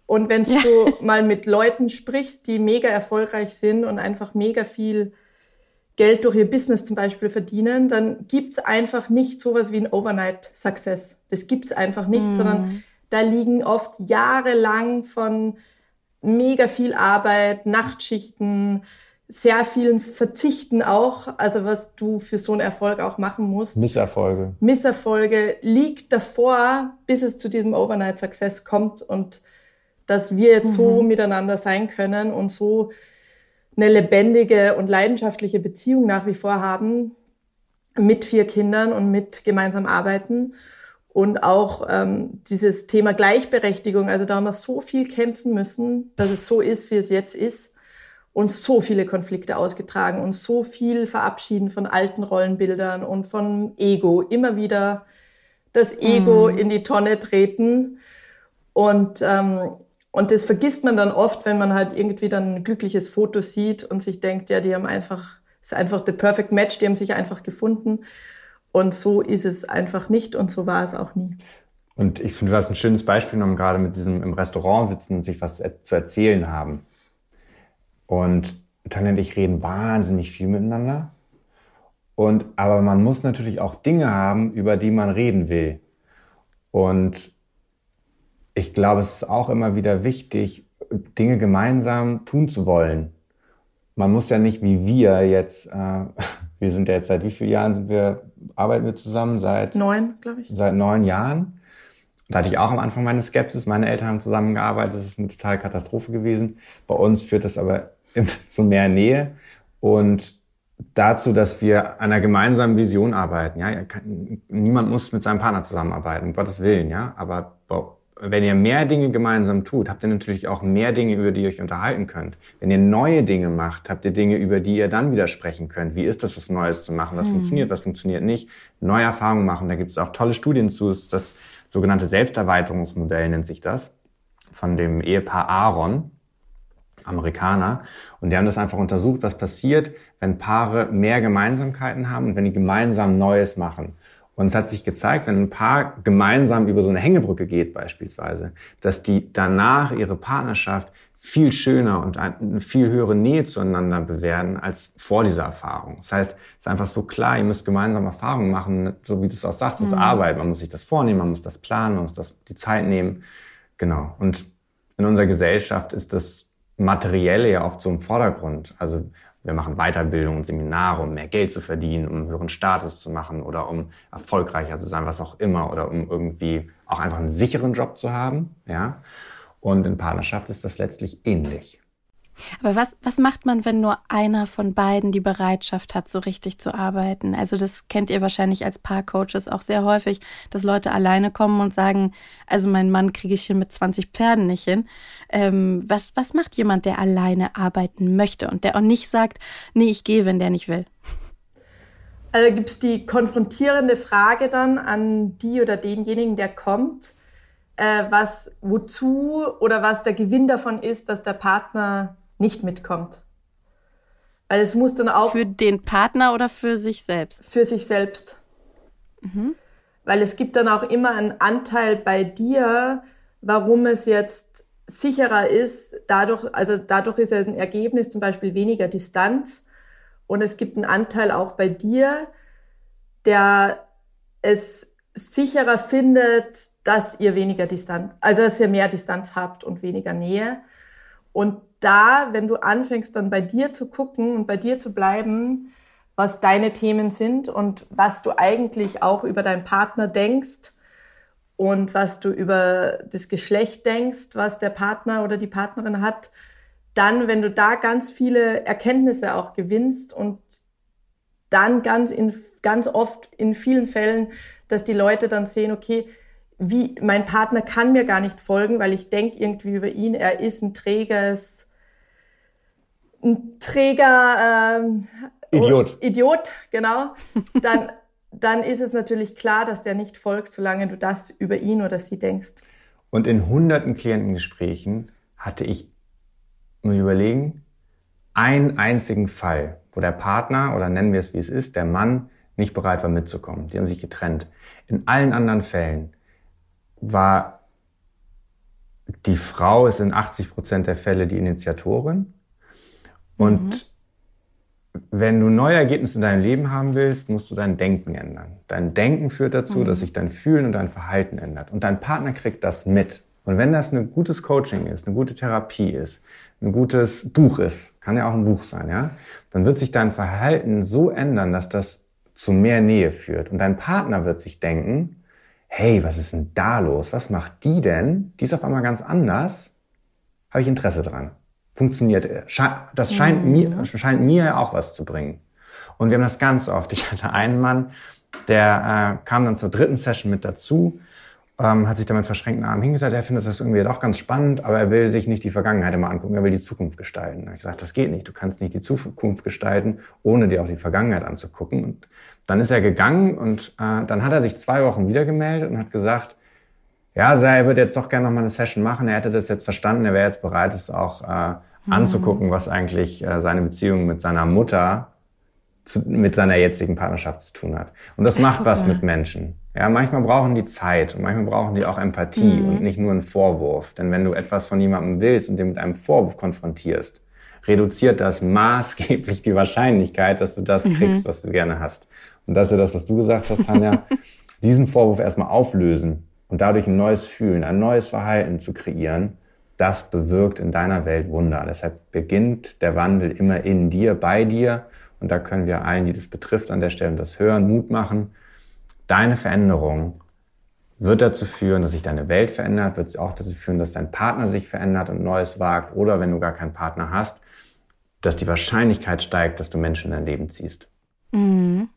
Und wenn ja. du mal mit Leuten sprichst, die mega erfolgreich sind und einfach mega viel Geld durch ihr Business zum Beispiel verdienen, dann gibt's einfach nicht sowas wie ein Overnight Success. Das gibt's einfach nicht, mm. sondern da liegen oft jahrelang von mega viel Arbeit, Nachtschichten, sehr vielen Verzichten auch, also was du für so einen Erfolg auch machen musst. Misserfolge. Misserfolge liegt davor, bis es zu diesem Overnight Success kommt und dass wir jetzt mhm. so miteinander sein können und so eine lebendige und leidenschaftliche Beziehung nach wie vor haben mit vier Kindern und mit gemeinsam arbeiten. Und auch ähm, dieses Thema Gleichberechtigung, also da haben wir so viel kämpfen müssen, dass es so ist, wie es jetzt ist und so viele Konflikte ausgetragen und so viel verabschieden von alten Rollenbildern und von Ego. Immer wieder das Ego mm. in die Tonne treten. Und, ähm, und das vergisst man dann oft, wenn man halt irgendwie dann ein glückliches Foto sieht und sich denkt, ja, die haben einfach, ist einfach the perfect match, die haben sich einfach gefunden. Und so ist es einfach nicht und so war es auch nie. Und ich finde, du hast ein schönes Beispiel genommen, gerade mit diesem im Restaurant sitzen und sich was zu erzählen haben. Und Tanja und ich reden wahnsinnig viel miteinander. Und, aber man muss natürlich auch Dinge haben, über die man reden will. Und ich glaube, es ist auch immer wieder wichtig, Dinge gemeinsam tun zu wollen. Man muss ja nicht wie wir jetzt, äh, wir sind ja jetzt seit wie vielen Jahren sind wir, arbeiten wir zusammen? Seit neun, glaube ich. Seit neun Jahren. Da hatte ich auch am Anfang meine Skepsis. Meine Eltern haben zusammengearbeitet. Das ist eine totale Katastrophe gewesen. Bei uns führt das aber zu mehr Nähe und dazu, dass wir an einer gemeinsamen Vision arbeiten. Ja, niemand muss mit seinem Partner zusammenarbeiten, um Gottes Willen. Ja, aber wenn ihr mehr Dinge gemeinsam tut, habt ihr natürlich auch mehr Dinge, über die ihr euch unterhalten könnt. Wenn ihr neue Dinge macht, habt ihr Dinge, über die ihr dann widersprechen könnt. Wie ist das, was Neues zu machen? Was hm. funktioniert, was funktioniert nicht? Neue Erfahrungen machen. Da gibt es auch tolle Studien zu. Das sogenannte Selbsterweiterungsmodell nennt sich das. Von dem Ehepaar Aaron. Amerikaner. Und die haben das einfach untersucht, was passiert, wenn Paare mehr Gemeinsamkeiten haben und wenn die gemeinsam Neues machen. Und es hat sich gezeigt, wenn ein Paar gemeinsam über so eine Hängebrücke geht beispielsweise, dass die danach ihre Partnerschaft viel schöner und eine viel höhere Nähe zueinander bewerten als vor dieser Erfahrung. Das heißt, es ist einfach so klar, ihr müsst gemeinsam Erfahrungen machen, so wie du es auch sagst, das ist mhm. Arbeit. Man muss sich das vornehmen, man muss das planen, man muss das, die Zeit nehmen. Genau. Und in unserer Gesellschaft ist das Materielle ja oft so im Vordergrund. Also wir machen Weiterbildung und Seminare, um mehr Geld zu verdienen, um höheren Status zu machen oder um erfolgreicher zu sein, was auch immer, oder um irgendwie auch einfach einen sicheren Job zu haben. Ja? Und in Partnerschaft ist das letztlich ähnlich. Aber was, was macht man, wenn nur einer von beiden die Bereitschaft hat, so richtig zu arbeiten? Also das kennt ihr wahrscheinlich als Paarcoaches auch sehr häufig, dass Leute alleine kommen und sagen, also mein Mann kriege ich hier mit 20 Pferden nicht hin. Ähm, was, was macht jemand, der alleine arbeiten möchte und der auch nicht sagt, nee, ich gehe, wenn der nicht will? Also gibt es die konfrontierende Frage dann an die oder denjenigen, der kommt, äh, was wozu oder was der Gewinn davon ist, dass der Partner nicht mitkommt. Weil es muss dann auch. Für den Partner oder für sich selbst? Für sich selbst. Mhm. Weil es gibt dann auch immer einen Anteil bei dir, warum es jetzt sicherer ist, dadurch, also dadurch ist ja ein Ergebnis zum Beispiel weniger Distanz. Und es gibt einen Anteil auch bei dir, der es sicherer findet, dass ihr weniger Distanz, also dass ihr mehr Distanz habt und weniger Nähe. Und da, wenn du anfängst, dann bei dir zu gucken und bei dir zu bleiben, was deine Themen sind und was du eigentlich auch über deinen Partner denkst und was du über das Geschlecht denkst, was der Partner oder die Partnerin hat, dann, wenn du da ganz viele Erkenntnisse auch gewinnst und dann ganz, in, ganz oft in vielen Fällen, dass die Leute dann sehen, okay, wie mein Partner kann mir gar nicht folgen, weil ich denke irgendwie über ihn, er ist ein träges, ein träger ähm, Idiot. Idiot, genau. Dann, dann ist es natürlich klar, dass der nicht folgt, solange du das über ihn oder sie denkst. Und in hunderten Klientengesprächen hatte ich, muss ich überlegen, einen einzigen Fall, wo der Partner, oder nennen wir es wie es ist, der Mann nicht bereit war mitzukommen. Die haben sich getrennt. In allen anderen Fällen war die Frau ist in 80 Prozent der Fälle die Initiatorin. Und mhm. wenn du neue Ergebnisse in deinem Leben haben willst, musst du dein Denken ändern. Dein Denken führt dazu, mhm. dass sich dein Fühlen und dein Verhalten ändert. Und dein Partner kriegt das mit. Und wenn das ein gutes Coaching ist, eine gute Therapie ist, ein gutes Buch ist, kann ja auch ein Buch sein, ja, dann wird sich dein Verhalten so ändern, dass das zu mehr Nähe führt. Und dein Partner wird sich denken, hey, was ist denn da los? Was macht die denn? Die ist auf einmal ganz anders. Habe ich Interesse dran. Funktioniert. Das scheint mhm. mir, scheint mir auch was zu bringen. Und wir haben das ganz oft. Ich hatte einen Mann, der äh, kam dann zur dritten Session mit dazu, ähm, hat sich dann mit verschränkten Armen hingesetzt. Er findet das irgendwie doch ganz spannend, aber er will sich nicht die Vergangenheit immer angucken, er will die Zukunft gestalten. Da habe ich gesagt, das geht nicht. Du kannst nicht die Zukunft gestalten, ohne dir auch die Vergangenheit anzugucken. Und dann ist er gegangen und äh, dann hat er sich zwei Wochen wieder gemeldet und hat gesagt, ja, er würde jetzt doch gerne noch mal eine Session machen. Er hätte das jetzt verstanden. Er wäre jetzt bereit, es auch äh, mhm. anzugucken, was eigentlich äh, seine Beziehung mit seiner Mutter zu, mit seiner jetzigen Partnerschaft zu tun hat. Und das macht was mit Menschen. Ja, manchmal brauchen die Zeit und manchmal brauchen die auch Empathie mhm. und nicht nur einen Vorwurf. Denn wenn du etwas von jemandem willst und den mit einem Vorwurf konfrontierst, reduziert das maßgeblich die Wahrscheinlichkeit, dass du das mhm. kriegst, was du gerne hast. Und das ist ja das, was du gesagt hast, Tanja. diesen Vorwurf erstmal auflösen und dadurch ein neues Fühlen, ein neues Verhalten zu kreieren, das bewirkt in deiner Welt Wunder. Deshalb beginnt der Wandel immer in dir, bei dir. Und da können wir allen, die das betrifft, an der Stelle das hören, Mut machen. Deine Veränderung wird dazu führen, dass sich deine Welt verändert, wird auch dazu führen, dass dein Partner sich verändert und Neues wagt. Oder wenn du gar keinen Partner hast, dass die Wahrscheinlichkeit steigt, dass du Menschen in dein Leben ziehst. Mhm.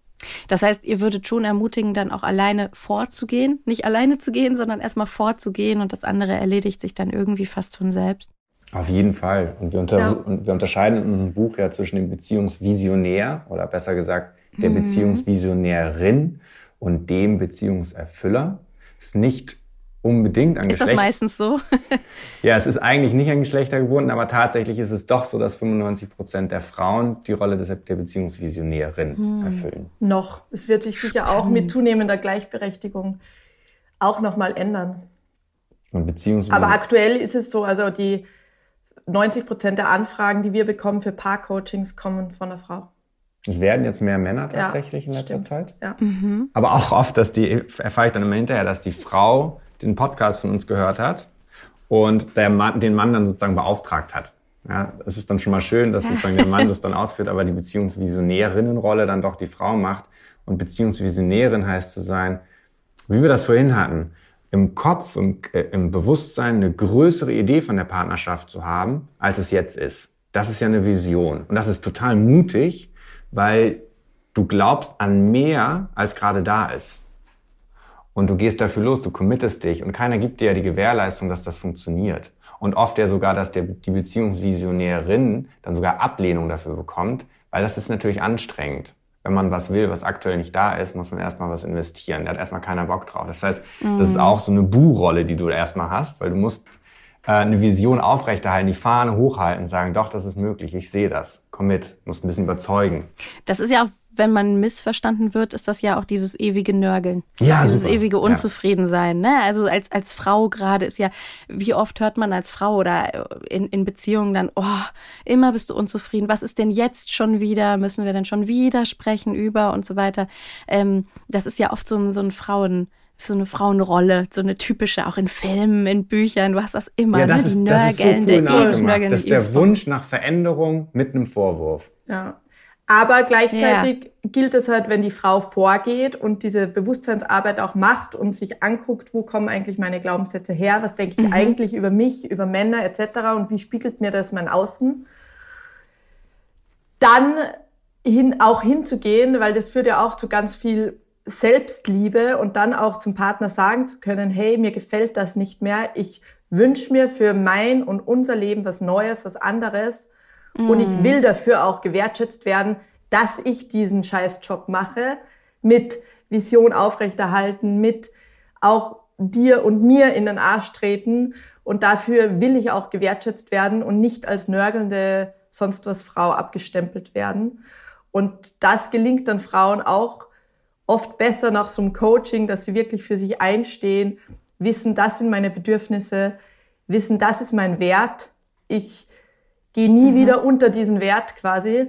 Das heißt, ihr würdet schon ermutigen, dann auch alleine vorzugehen, nicht alleine zu gehen, sondern erstmal vorzugehen und das andere erledigt sich dann irgendwie fast von selbst. Auf jeden Fall. Und wir, unter ja. und wir unterscheiden in unserem Buch ja zwischen dem Beziehungsvisionär oder besser gesagt der mhm. Beziehungsvisionärin und dem Beziehungserfüller. Es ist nicht unbedingt an Ist Geschlecht. das meistens so? ja, es ist eigentlich nicht an Geschlechter gebunden, aber tatsächlich ist es doch so, dass 95 Prozent der Frauen die Rolle des, der Beziehungsvisionärin hm. erfüllen. Noch. Es wird sich sicher auch mit zunehmender Gleichberechtigung auch nochmal ändern. Und aber aktuell ist es so, also die 90 Prozent der Anfragen, die wir bekommen für Paarcoachings, kommen von einer Frau. Es werden jetzt mehr Männer tatsächlich ja, in letzter stimmt. Zeit. Ja. Mhm. Aber auch oft, dass die, erfahre ich dann immer hinterher, dass die Frau den Podcast von uns gehört hat und der Mann, den Mann dann sozusagen beauftragt hat. Ja, es ist dann schon mal schön, dass sozusagen der Mann das dann ausführt, aber die Beziehungsvisionärinnenrolle dann doch die Frau macht. Und Beziehungsvisionärin heißt zu sein, wie wir das vorhin hatten, im Kopf, im, äh, im Bewusstsein eine größere Idee von der Partnerschaft zu haben, als es jetzt ist. Das ist ja eine Vision. Und das ist total mutig, weil du glaubst an mehr, als gerade da ist und du gehst dafür los, du committest dich und keiner gibt dir ja die Gewährleistung, dass das funktioniert. Und oft ja sogar, dass der, die Beziehungsvisionärin dann sogar Ablehnung dafür bekommt, weil das ist natürlich anstrengend. Wenn man was will, was aktuell nicht da ist, muss man erstmal was investieren. Da hat erstmal keiner Bock drauf. Das heißt, mhm. das ist mhm. auch so eine Bu-Rolle, die du erstmal hast, weil du musst äh, eine Vision aufrechterhalten, die Fahne hochhalten, sagen, doch, das ist möglich, ich sehe das, komm mit, musst ein bisschen überzeugen. Das ist ja auch wenn man missverstanden wird, ist das ja auch dieses ewige Nörgeln. Ja, Dieses super. ewige Unzufriedensein. Ne? Also als, als Frau gerade ist ja, wie oft hört man als Frau oder in, in Beziehungen dann, oh, immer bist du unzufrieden. Was ist denn jetzt schon wieder? Müssen wir denn schon wieder sprechen über und so weiter? Ähm, das ist ja oft so ein, so ein Frauen, so eine Frauenrolle, so eine typische, auch in Filmen, in Büchern, du hast das immer, ja, das ne? ist, die nörgelnde, das ist so cool Das ist der Wunsch nach Veränderung mit einem Vorwurf. Ja. Aber gleichzeitig ja. gilt es halt, wenn die Frau vorgeht und diese Bewusstseinsarbeit auch macht und sich anguckt, wo kommen eigentlich meine Glaubenssätze her, was denke ich mhm. eigentlich über mich, über Männer etc. und wie spiegelt mir das mein Außen, dann hin, auch hinzugehen, weil das führt ja auch zu ganz viel Selbstliebe und dann auch zum Partner sagen zu können, hey, mir gefällt das nicht mehr, ich wünsche mir für mein und unser Leben was Neues, was anderes mm. und ich mm. will dafür auch gewertschätzt werden, dass ich diesen Scheißjob mache, mit Vision aufrechterhalten, mit auch dir und mir in den Arsch treten und dafür will ich auch gewertschätzt werden und nicht als nörgelnde sonst was Frau abgestempelt werden. Und das gelingt dann Frauen auch oft besser nach so einem Coaching, dass sie wirklich für sich einstehen, wissen, das sind meine Bedürfnisse, wissen, das ist mein Wert. Ich gehe nie mhm. wieder unter diesen Wert quasi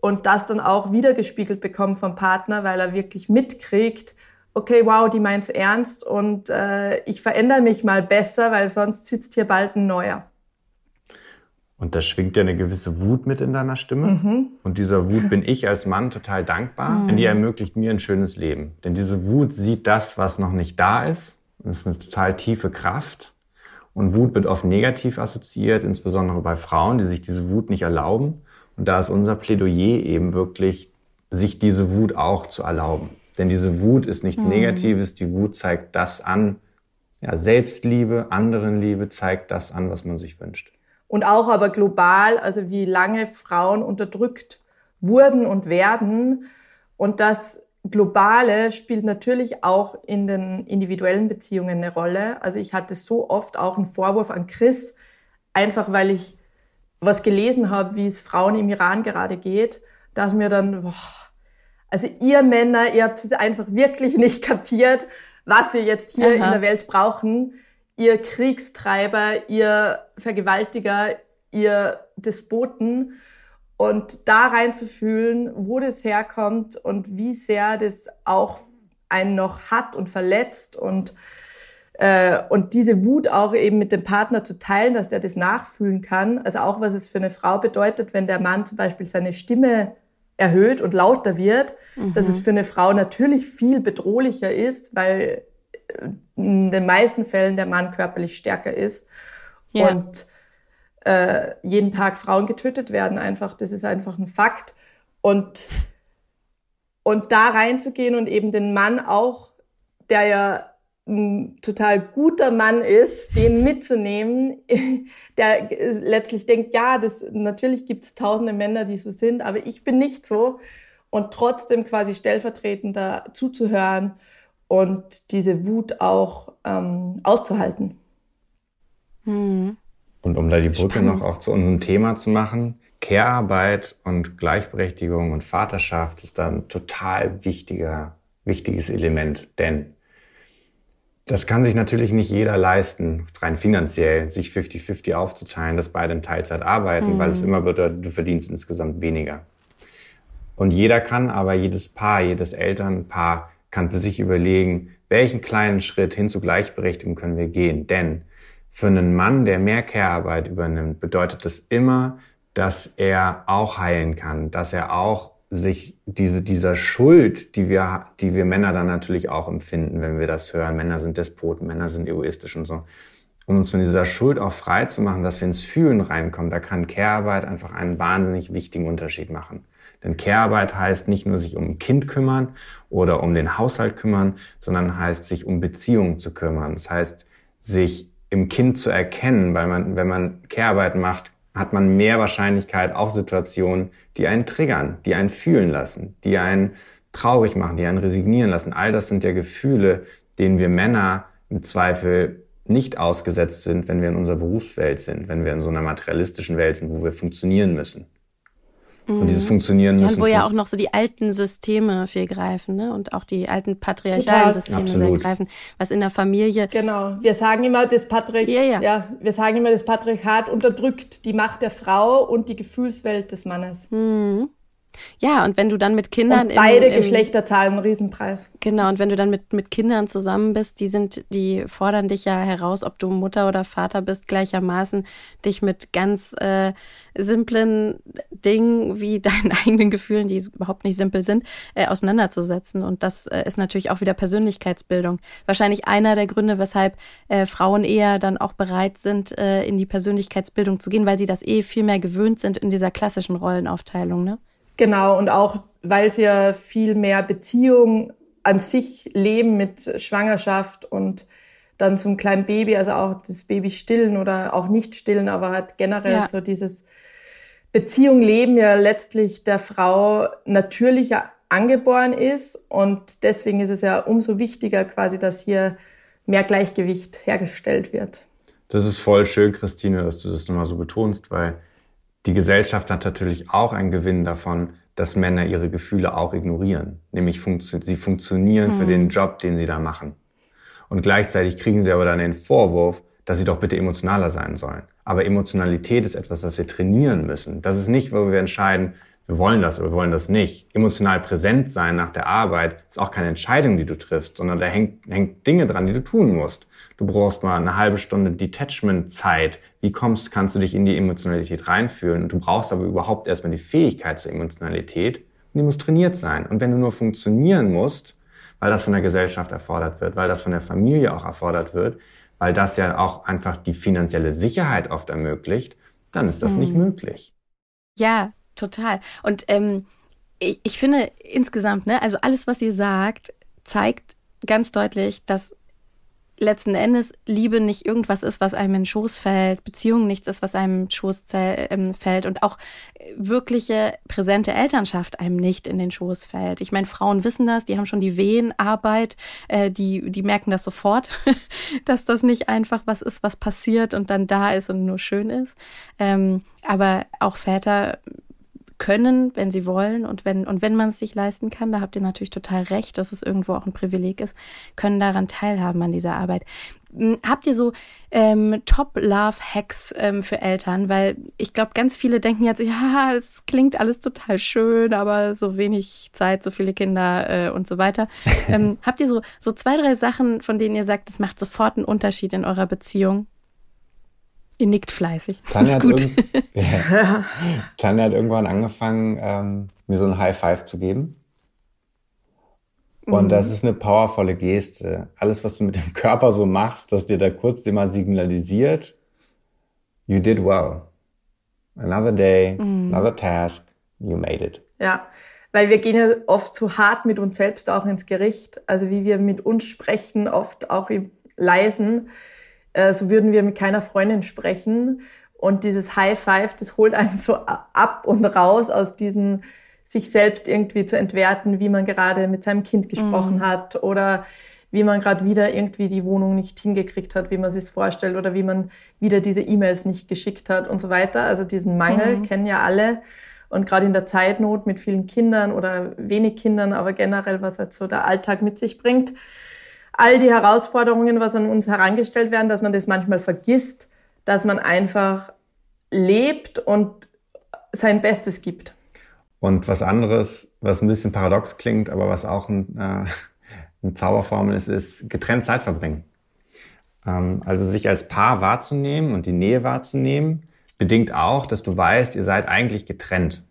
und das dann auch wiedergespiegelt bekommen vom Partner, weil er wirklich mitkriegt, okay, wow, die meint's ernst und äh, ich verändere mich mal besser, weil sonst sitzt hier bald ein neuer. Und da schwingt ja eine gewisse Wut mit in deiner Stimme. Mhm. Und dieser Wut bin ich als Mann total dankbar, mhm. denn die ermöglicht mir ein schönes Leben. Denn diese Wut sieht das, was noch nicht da ist. Das ist eine total tiefe Kraft. Und Wut wird oft negativ assoziiert, insbesondere bei Frauen, die sich diese Wut nicht erlauben. Und da ist unser Plädoyer eben wirklich, sich diese Wut auch zu erlauben. Denn diese Wut ist nichts mhm. Negatives. Die Wut zeigt das an, ja, Selbstliebe, anderenliebe zeigt das an, was man sich wünscht und auch aber global, also wie lange Frauen unterdrückt wurden und werden. Und das Globale spielt natürlich auch in den individuellen Beziehungen eine Rolle. Also ich hatte so oft auch einen Vorwurf an Chris, einfach weil ich was gelesen habe, wie es Frauen im Iran gerade geht, dass mir dann, boah, also ihr Männer, ihr habt es einfach wirklich nicht kapiert, was wir jetzt hier Aha. in der Welt brauchen ihr Kriegstreiber, ihr Vergewaltiger, ihr Despoten und da reinzufühlen, wo das herkommt und wie sehr das auch einen noch hat und verletzt und äh, und diese Wut auch eben mit dem Partner zu teilen, dass der das nachfühlen kann. Also auch was es für eine Frau bedeutet, wenn der Mann zum Beispiel seine Stimme erhöht und lauter wird, mhm. dass es für eine Frau natürlich viel bedrohlicher ist, weil in den meisten Fällen der Mann körperlich stärker ist ja. und äh, jeden Tag Frauen getötet werden einfach. Das ist einfach ein Fakt. Und, und da reinzugehen und eben den Mann auch, der ja ein total guter Mann ist, den mitzunehmen, der letztlich denkt, ja, das, natürlich gibt es tausende Männer, die so sind, aber ich bin nicht so. Und trotzdem quasi stellvertretend da zuzuhören und diese Wut auch ähm, auszuhalten. Mhm. Und um da die Brücke Spannend. noch auch zu unserem Thema zu machen, Care-Arbeit und Gleichberechtigung und Vaterschaft ist da ein total wichtiger, wichtiges Element, denn das kann sich natürlich nicht jeder leisten, rein finanziell, sich 50-50 aufzuteilen, dass beide in Teilzeit arbeiten, mhm. weil es hm. immer bedeutet, du verdienst insgesamt weniger. Und jeder kann aber, jedes Paar, jedes Elternpaar kann für sich überlegen, welchen kleinen Schritt hin zu Gleichberechtigung können wir gehen. Denn für einen Mann, der mehr Care-Arbeit übernimmt, bedeutet das immer, dass er auch heilen kann, dass er auch sich diese, dieser Schuld, die wir, die wir Männer dann natürlich auch empfinden, wenn wir das hören. Männer sind Despoten, Männer sind egoistisch und so. Um uns von dieser Schuld auch frei zu machen, dass wir ins Fühlen reinkommen, da kann Care-Arbeit einfach einen wahnsinnig wichtigen Unterschied machen. Denn Care-Arbeit heißt nicht nur sich um ein Kind kümmern oder um den Haushalt kümmern, sondern heißt sich um Beziehungen zu kümmern. Das heißt, sich im Kind zu erkennen, weil man, wenn man Care-Arbeit macht, hat man mehr Wahrscheinlichkeit auf Situationen, die einen triggern, die einen fühlen lassen, die einen traurig machen, die einen resignieren lassen. All das sind ja Gefühle, denen wir Männer im Zweifel nicht ausgesetzt sind, wenn wir in unserer Berufswelt sind, wenn wir in so einer materialistischen Welt sind, wo wir funktionieren müssen. Mhm. Und dieses mhm. Funktionieren müssen. Ja, wo ja auch noch so die alten Systeme viel greifen, ne? Und auch die alten patriarchalen Total. Systeme sehr greifen, was in der Familie. Genau. Wir sagen immer, das Patriarchat, ja, ja. ja, wir sagen immer, das Patriarchat unterdrückt die Macht der Frau und die Gefühlswelt des Mannes. Mhm. Ja, und wenn du dann mit Kindern. Und beide im, im, Geschlechter zahlen einen Riesenpreis. Genau, und wenn du dann mit, mit Kindern zusammen bist, die sind, die fordern dich ja heraus, ob du Mutter oder Vater bist, gleichermaßen, dich mit ganz äh, simplen Dingen wie deinen eigenen Gefühlen, die überhaupt nicht simpel sind, äh, auseinanderzusetzen. Und das äh, ist natürlich auch wieder Persönlichkeitsbildung. Wahrscheinlich einer der Gründe, weshalb äh, Frauen eher dann auch bereit sind, äh, in die Persönlichkeitsbildung zu gehen, weil sie das eh viel mehr gewöhnt sind in dieser klassischen Rollenaufteilung, ne? Genau, und auch, weil sie ja viel mehr Beziehung an sich leben mit Schwangerschaft und dann zum kleinen Baby, also auch das Baby stillen oder auch nicht stillen, aber halt generell ja. so dieses Beziehung leben ja letztlich der Frau natürlicher angeboren ist und deswegen ist es ja umso wichtiger quasi, dass hier mehr Gleichgewicht hergestellt wird. Das ist voll schön, Christine, dass du das nochmal so betonst, weil die Gesellschaft hat natürlich auch einen Gewinn davon, dass Männer ihre Gefühle auch ignorieren. Nämlich funktio sie funktionieren mhm. für den Job, den sie da machen. Und gleichzeitig kriegen sie aber dann den Vorwurf, dass sie doch bitte emotionaler sein sollen. Aber Emotionalität ist etwas, das wir trainieren müssen. Das ist nicht, wo wir entscheiden, wir wollen das oder wir wollen das nicht. Emotional präsent sein nach der Arbeit ist auch keine Entscheidung, die du triffst, sondern da hängt, hängt Dinge dran, die du tun musst. Du brauchst mal eine halbe Stunde Detachment-Zeit. Wie kommst, kannst du dich in die Emotionalität reinfühlen? Und du brauchst aber überhaupt erstmal die Fähigkeit zur Emotionalität. Und die muss trainiert sein. Und wenn du nur funktionieren musst, weil das von der Gesellschaft erfordert wird, weil das von der Familie auch erfordert wird, weil das ja auch einfach die finanzielle Sicherheit oft ermöglicht, dann ist das mhm. nicht möglich. Ja, total. Und ähm, ich, ich finde insgesamt, ne, also alles, was ihr sagt, zeigt ganz deutlich, dass letzten Endes Liebe nicht irgendwas ist, was einem in den Schoß fällt, Beziehung nichts ist, was einem in den Schoß ähm, fällt und auch wirkliche präsente Elternschaft einem nicht in den Schoß fällt. Ich meine, Frauen wissen das, die haben schon die Wehenarbeit, äh, die, die merken das sofort, dass das nicht einfach was ist, was passiert und dann da ist und nur schön ist. Ähm, aber auch Väter können, wenn sie wollen und wenn, und wenn man es sich leisten kann, da habt ihr natürlich total recht, dass es irgendwo auch ein Privileg ist, können daran teilhaben an dieser Arbeit. Hm, habt ihr so ähm, Top-Love-Hacks ähm, für Eltern? Weil ich glaube, ganz viele denken jetzt, ja, es klingt alles total schön, aber so wenig Zeit, so viele Kinder äh, und so weiter. ähm, habt ihr so, so zwei, drei Sachen, von denen ihr sagt, das macht sofort einen Unterschied in eurer Beziehung? Ihr nickt fleißig. Tanja, hat, gut. ja. Tanja hat irgendwann angefangen, ähm, mir so ein High Five zu geben. Und mhm. das ist eine powervolle Geste. Alles, was du mit dem Körper so machst, dass dir da kurz immer signalisiert, you did well. Another day, mhm. another task, you made it. Ja, weil wir gehen ja oft zu hart mit uns selbst auch ins Gericht. Also wie wir mit uns sprechen, oft auch im Leisen äh, so würden wir mit keiner Freundin sprechen. Und dieses High Five, das holt einen so ab und raus aus diesem sich selbst irgendwie zu entwerten, wie man gerade mit seinem Kind gesprochen mhm. hat oder wie man gerade wieder irgendwie die Wohnung nicht hingekriegt hat, wie man sich vorstellt oder wie man wieder diese E-Mails nicht geschickt hat und so weiter. Also diesen Mangel mhm. kennen ja alle. Und gerade in der Zeitnot mit vielen Kindern oder wenig Kindern, aber generell, was halt so der Alltag mit sich bringt, all die Herausforderungen, was an uns herangestellt werden, dass man das manchmal vergisst, dass man einfach lebt und sein Bestes gibt. Und was anderes, was ein bisschen paradox klingt, aber was auch ein, äh, eine Zauberformel ist, ist getrennt Zeit verbringen. Ähm, also sich als Paar wahrzunehmen und die Nähe wahrzunehmen, bedingt auch, dass du weißt, ihr seid eigentlich getrennt.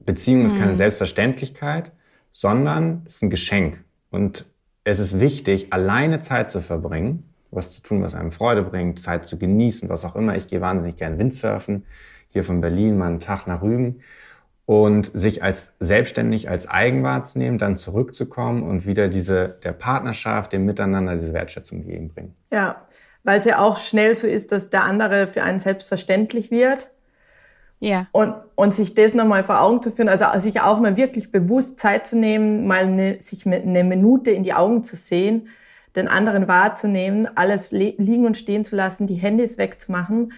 Beziehung ist keine mhm. Selbstverständlichkeit, sondern ist ein Geschenk. Und es ist wichtig, alleine Zeit zu verbringen, was zu tun, was einem Freude bringt, Zeit zu genießen, was auch immer. Ich gehe wahnsinnig gern Windsurfen, hier von Berlin mal einen Tag nach Rügen und sich als selbstständig, als Eigen wahrzunehmen, dann zurückzukommen und wieder diese, der Partnerschaft, dem Miteinander diese Wertschätzung entgegenbringen. Ja, weil es ja auch schnell so ist, dass der andere für einen selbstverständlich wird ja. Und, und sich das nochmal vor Augen zu führen, also sich auch mal wirklich bewusst Zeit zu nehmen, mal eine, sich eine Minute in die Augen zu sehen, den anderen wahrzunehmen, alles liegen und stehen zu lassen, die Handys wegzumachen,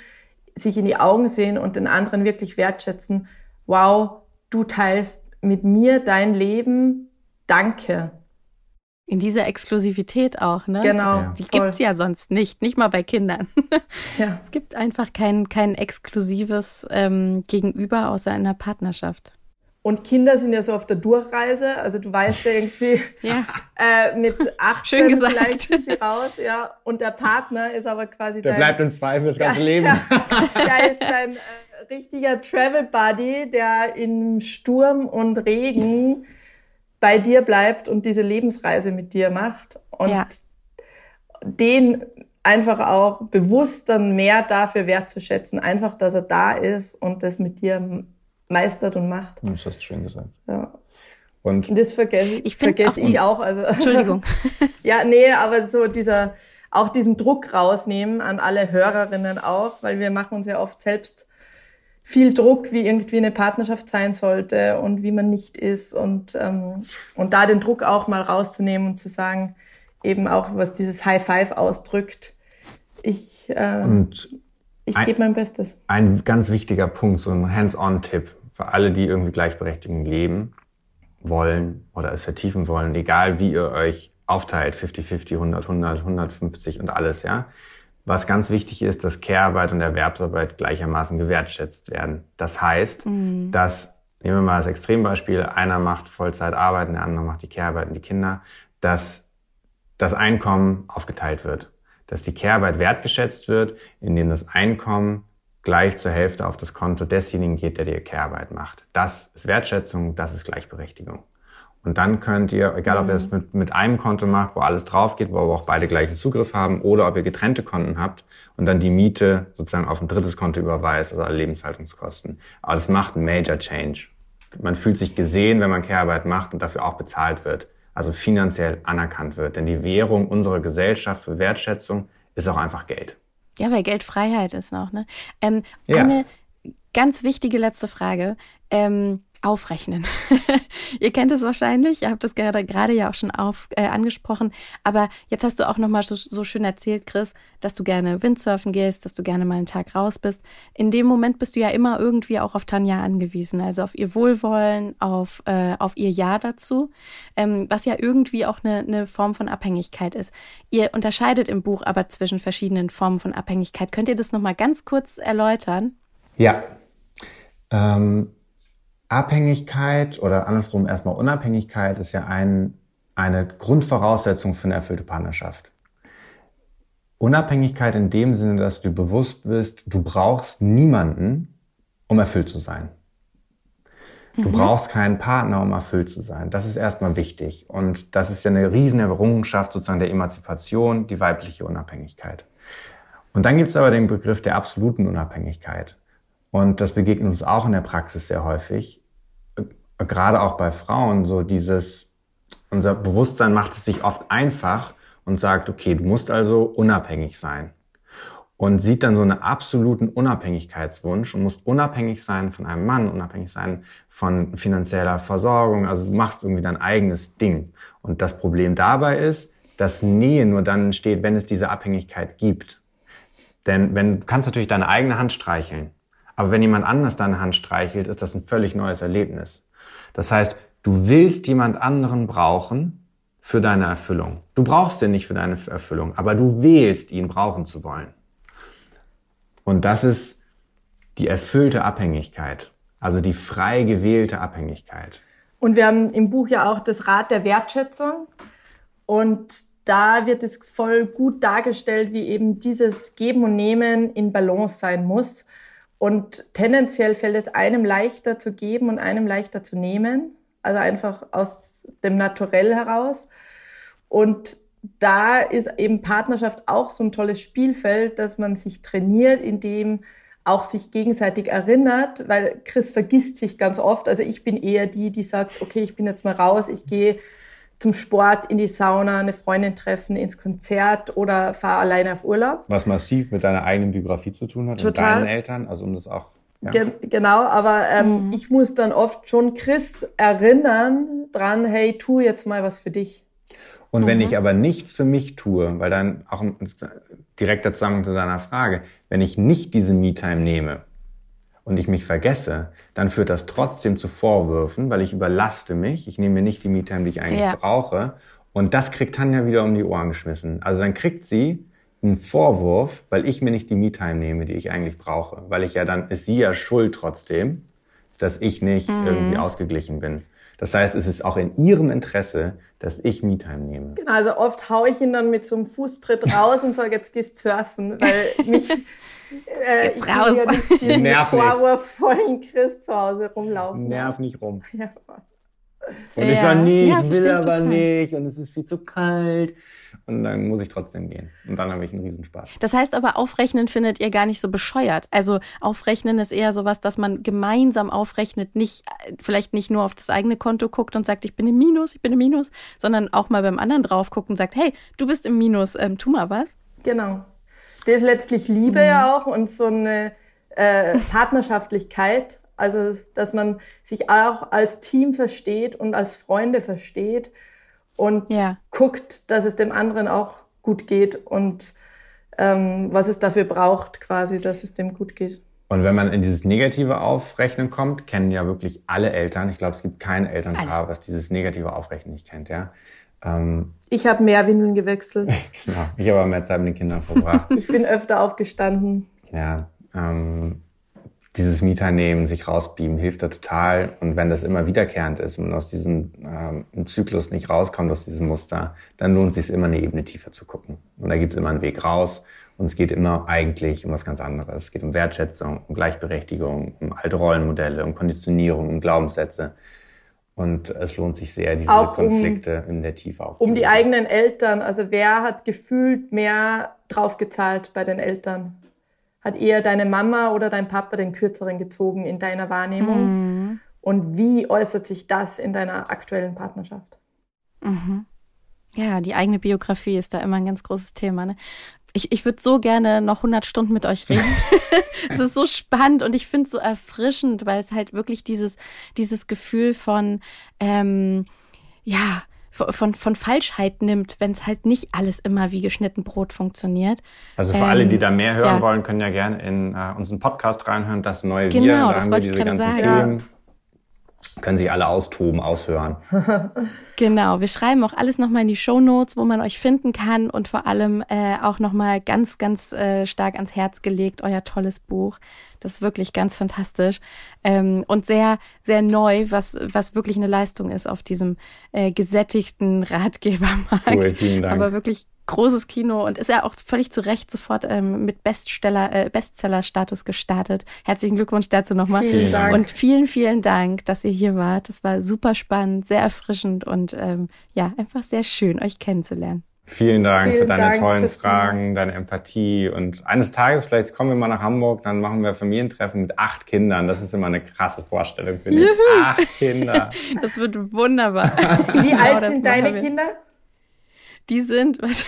sich in die Augen sehen und den anderen wirklich wertschätzen. Wow, du teilst mit mir dein Leben. Danke. In dieser Exklusivität auch, ne? Genau. Das, die voll. gibt's ja sonst nicht, nicht mal bei Kindern. Ja. Es gibt einfach kein, kein exklusives ähm, Gegenüber außer einer Partnerschaft. Und Kinder sind ja so auf der Durchreise. Also du weißt ja irgendwie, ja. Äh, mit 18 vielleicht sind sie raus, ja. Und der Partner ist aber quasi Der dein, bleibt im Zweifel das ganze ja, Leben. Ja, der ist dein äh, richtiger Travel Buddy, der in Sturm und Regen bei dir bleibt und diese Lebensreise mit dir macht. Und ja. den einfach auch bewusst dann mehr dafür wertzuschätzen, einfach, dass er da ist und das mit dir meistert und macht. Das hast du schön gesagt. Ja. Und, das vergesse ich, vergesse ich auch. Also, Entschuldigung. ja, nee, aber so dieser, auch diesen Druck rausnehmen an alle Hörerinnen auch, weil wir machen uns ja oft selbst viel Druck, wie irgendwie eine Partnerschaft sein sollte und wie man nicht ist und, ähm, und da den Druck auch mal rauszunehmen und zu sagen, eben auch, was dieses High Five ausdrückt, ich, äh, ich gebe mein Bestes. Ein ganz wichtiger Punkt, so ein Hands-on-Tipp für alle, die irgendwie Gleichberechtigung leben wollen oder es vertiefen wollen, egal wie ihr euch aufteilt, 50-50, 100, 100, 150 und alles, ja. Was ganz wichtig ist, dass Care-Arbeit und Erwerbsarbeit gleichermaßen gewertschätzt werden. Das heißt, mhm. dass, nehmen wir mal das Extrembeispiel, einer macht Vollzeit arbeiten, der andere macht die Care-Arbeit und die Kinder, dass das Einkommen aufgeteilt wird. Dass die Care-Arbeit wertgeschätzt wird, indem das Einkommen gleich zur Hälfte auf das Konto desjenigen geht, der die Care-Arbeit macht. Das ist Wertschätzung, das ist Gleichberechtigung. Und dann könnt ihr, egal ob ihr es mit, mit einem Konto macht, wo alles drauf geht, wo aber auch beide gleichen Zugriff haben, oder ob ihr getrennte Konten habt und dann die Miete sozusagen auf ein drittes Konto überweist, also alle Lebenshaltungskosten. Aber das macht einen Major Change. Man fühlt sich gesehen, wenn man Care-Arbeit macht und dafür auch bezahlt wird, also finanziell anerkannt wird. Denn die Währung unserer Gesellschaft für Wertschätzung ist auch einfach Geld. Ja, weil Geld Freiheit ist noch. Ne? Ähm, ja. Eine ganz wichtige letzte Frage. Ähm, aufrechnen. Ihr kennt es wahrscheinlich, ihr habt das gerade, gerade ja auch schon auf, äh, angesprochen, aber jetzt hast du auch nochmal so, so schön erzählt, Chris, dass du gerne Windsurfen gehst, dass du gerne mal einen Tag raus bist. In dem Moment bist du ja immer irgendwie auch auf Tanja angewiesen, also auf ihr Wohlwollen, auf, äh, auf ihr Ja dazu, ähm, was ja irgendwie auch eine, eine Form von Abhängigkeit ist. Ihr unterscheidet im Buch aber zwischen verschiedenen Formen von Abhängigkeit. Könnt ihr das nochmal ganz kurz erläutern? Ja. Ähm Abhängigkeit oder andersrum erstmal Unabhängigkeit ist ja ein, eine Grundvoraussetzung für eine erfüllte Partnerschaft. Unabhängigkeit in dem Sinne, dass du bewusst bist, du brauchst niemanden, um erfüllt zu sein. Du mhm. brauchst keinen Partner, um erfüllt zu sein. Das ist erstmal wichtig. Und das ist ja eine riesen Errungenschaft sozusagen der Emanzipation, die weibliche Unabhängigkeit. Und dann gibt es aber den Begriff der absoluten Unabhängigkeit. Und das begegnet uns auch in der Praxis sehr häufig. Gerade auch bei Frauen, so dieses, unser Bewusstsein macht es sich oft einfach und sagt, okay, du musst also unabhängig sein. Und sieht dann so einen absoluten Unabhängigkeitswunsch und musst unabhängig sein von einem Mann, unabhängig sein von finanzieller Versorgung. Also du machst irgendwie dein eigenes Ding. Und das Problem dabei ist, dass Nähe nur dann entsteht, wenn es diese Abhängigkeit gibt. Denn wenn, du kannst natürlich deine eigene Hand streicheln. Aber wenn jemand anders deine Hand streichelt, ist das ein völlig neues Erlebnis. Das heißt, du willst jemand anderen brauchen für deine Erfüllung. Du brauchst ihn nicht für deine Erfüllung, aber du wählst ihn brauchen zu wollen. Und das ist die erfüllte Abhängigkeit, also die frei gewählte Abhängigkeit. Und wir haben im Buch ja auch das Rad der Wertschätzung. Und da wird es voll gut dargestellt, wie eben dieses Geben und Nehmen in Balance sein muss. Und tendenziell fällt es einem leichter zu geben und einem leichter zu nehmen. Also einfach aus dem Naturell heraus. Und da ist eben Partnerschaft auch so ein tolles Spielfeld, dass man sich trainiert, indem auch sich gegenseitig erinnert, weil Chris vergisst sich ganz oft. Also ich bin eher die, die sagt, okay, ich bin jetzt mal raus, ich gehe zum Sport, in die Sauna, eine Freundin treffen, ins Konzert oder fahre alleine auf Urlaub. Was massiv mit deiner eigenen Biografie zu tun hat Total. und deinen Eltern, also um das auch. Ja. Gen genau, aber ähm, mhm. ich muss dann oft schon Chris erinnern dran, hey, tu jetzt mal was für dich. Und mhm. wenn ich aber nichts für mich tue, weil dann auch direkter Zusammenhang zu deiner Frage, wenn ich nicht diese Me-Time nehme, und ich mich vergesse, dann führt das trotzdem zu Vorwürfen, weil ich überlaste mich. Ich nehme mir nicht die Me-Time, die ich eigentlich ja. brauche. Und das kriegt Tanja wieder um die Ohren geschmissen. Also dann kriegt sie einen Vorwurf, weil ich mir nicht die Me-Time nehme, die ich eigentlich brauche. Weil ich ja dann, ist sie ja schuld trotzdem, dass ich nicht mhm. irgendwie ausgeglichen bin. Das heißt, es ist auch in ihrem Interesse, dass ich Me-Time nehme. Genau, also oft haue ich ihn dann mit so einem Fußtritt raus und sage, jetzt gehst surfen, weil mich äh, geht's raus. Ja den vorwurfsvollen Chris zu Hause rumlaufen. Nerv nicht rum. Ja, und ja. ich sage, nee, ja, ich will aber total. nicht und es ist viel zu kalt. Und dann muss ich trotzdem gehen. Und dann habe ich einen Riesenspaß. Das heißt aber, aufrechnen findet ihr gar nicht so bescheuert. Also aufrechnen ist eher sowas, dass man gemeinsam aufrechnet, nicht, vielleicht nicht nur auf das eigene Konto guckt und sagt, ich bin im Minus, ich bin im Minus, sondern auch mal beim anderen drauf guckt und sagt, hey, du bist im Minus, ähm, tu mal was. Genau. Das ist letztlich Liebe mhm. ja auch und so eine äh, Partnerschaftlichkeit. Also, dass man sich auch als Team versteht und als Freunde versteht und ja. guckt, dass es dem anderen auch gut geht und ähm, was es dafür braucht, quasi, dass es dem gut geht. Und wenn man in dieses negative Aufrechnen kommt, kennen ja wirklich alle Eltern. Ich glaube, es gibt kein Elternpaar, alle. was dieses negative Aufrechnen nicht kennt. Ja. Ähm, ich habe mehr Windeln gewechselt. genau, ich habe mehr Zeit mit den Kindern verbracht. ich bin öfter aufgestanden. Ja, ähm, dieses Mieter nehmen, sich rausbieben, hilft da total. Und wenn das immer wiederkehrend ist und aus diesem ähm, Zyklus nicht rauskommt, aus diesem Muster, dann lohnt es sich immer eine Ebene tiefer zu gucken. Und da gibt es immer einen Weg raus. Und es geht immer eigentlich um was ganz anderes. Es geht um Wertschätzung, um Gleichberechtigung, um alte Rollenmodelle, um Konditionierung, um Glaubenssätze. Und es lohnt sich sehr, diese auch Konflikte um, in der Tiefe aufzunehmen. Um die eigenen Eltern. Also wer hat gefühlt mehr draufgezahlt bei den Eltern? Hat eher deine Mama oder dein Papa den kürzeren gezogen in deiner Wahrnehmung? Mhm. Und wie äußert sich das in deiner aktuellen Partnerschaft? Mhm. Ja, die eigene Biografie ist da immer ein ganz großes Thema. Ne? Ich, ich würde so gerne noch 100 Stunden mit euch reden. es ist so spannend und ich finde es so erfrischend, weil es halt wirklich dieses, dieses Gefühl von, ähm, ja, von, von Falschheit nimmt, wenn es halt nicht alles immer wie geschnitten Brot funktioniert. Also für ähm, alle, die ähm, da mehr hören ja. wollen, können ja gerne in uh, unseren Podcast reinhören, das neue genau, Wir. Genau, das wollte ich gerade sagen. Themen. Können sich alle austoben, aushören. genau, wir schreiben auch alles nochmal in die Show Notes, wo man euch finden kann und vor allem äh, auch nochmal ganz, ganz äh, stark ans Herz gelegt, euer tolles Buch. Das ist wirklich ganz fantastisch ähm, und sehr, sehr neu, was, was wirklich eine Leistung ist auf diesem äh, gesättigten Ratgebermarkt. Cool, vielen Dank. Aber wirklich großes Kino und ist ja auch völlig zu Recht sofort ähm, mit Beststeller, äh, Bestseller-Status gestartet. Herzlichen Glückwunsch dazu nochmal. Vielen Dank. Und vielen, vielen Dank, dass ihr hier wart. Das war super spannend, sehr erfrischend und ähm, ja, einfach sehr schön, euch kennenzulernen. Vielen Dank Vielen für deine Dank, tollen Christine. Fragen, deine Empathie. Und eines Tages, vielleicht kommen wir mal nach Hamburg, dann machen wir Familientreffen mit acht Kindern. Das ist immer eine krasse Vorstellung, finde ich. Acht Kinder. Das wird wunderbar. Wie genau alt sind deine Kinder? Die sind, was,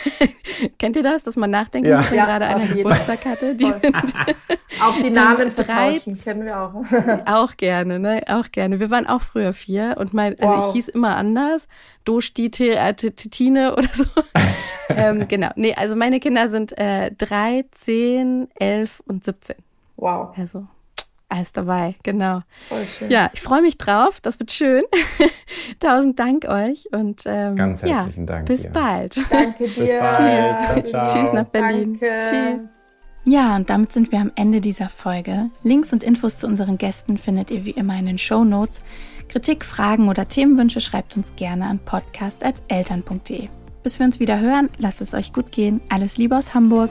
kennt ihr das, dass man nachdenkt, ja. wenn ja, gerade einer Geburtstag hatte? Die sind, auch die Namen vertauschen, kennen wir auch. auch gerne, ne? Auch gerne. Wir waren auch früher vier und mein, also wow. ich hieß immer anders. Dosti äh, Tine oder so. ähm, genau. Nee, also meine Kinder sind äh, drei, zehn, elf und siebzehn. Wow. Also alles dabei, genau. Voll schön. Ja, ich freue mich drauf. Das wird schön. Tausend Dank euch und ähm, ganz herzlichen ja, Dank. Bis dir. bald. Danke dir. Bis bald. Tschüss. Ciao, ciao. Tschüss nach Berlin. Danke. Tschüss. Ja, und damit sind wir am Ende dieser Folge. Links und Infos zu unseren Gästen findet ihr wie immer in den Show Notes. Kritik, Fragen oder Themenwünsche schreibt uns gerne an podcast.eltern.de. Bis wir uns wieder hören, lasst es euch gut gehen. Alles Liebe aus Hamburg.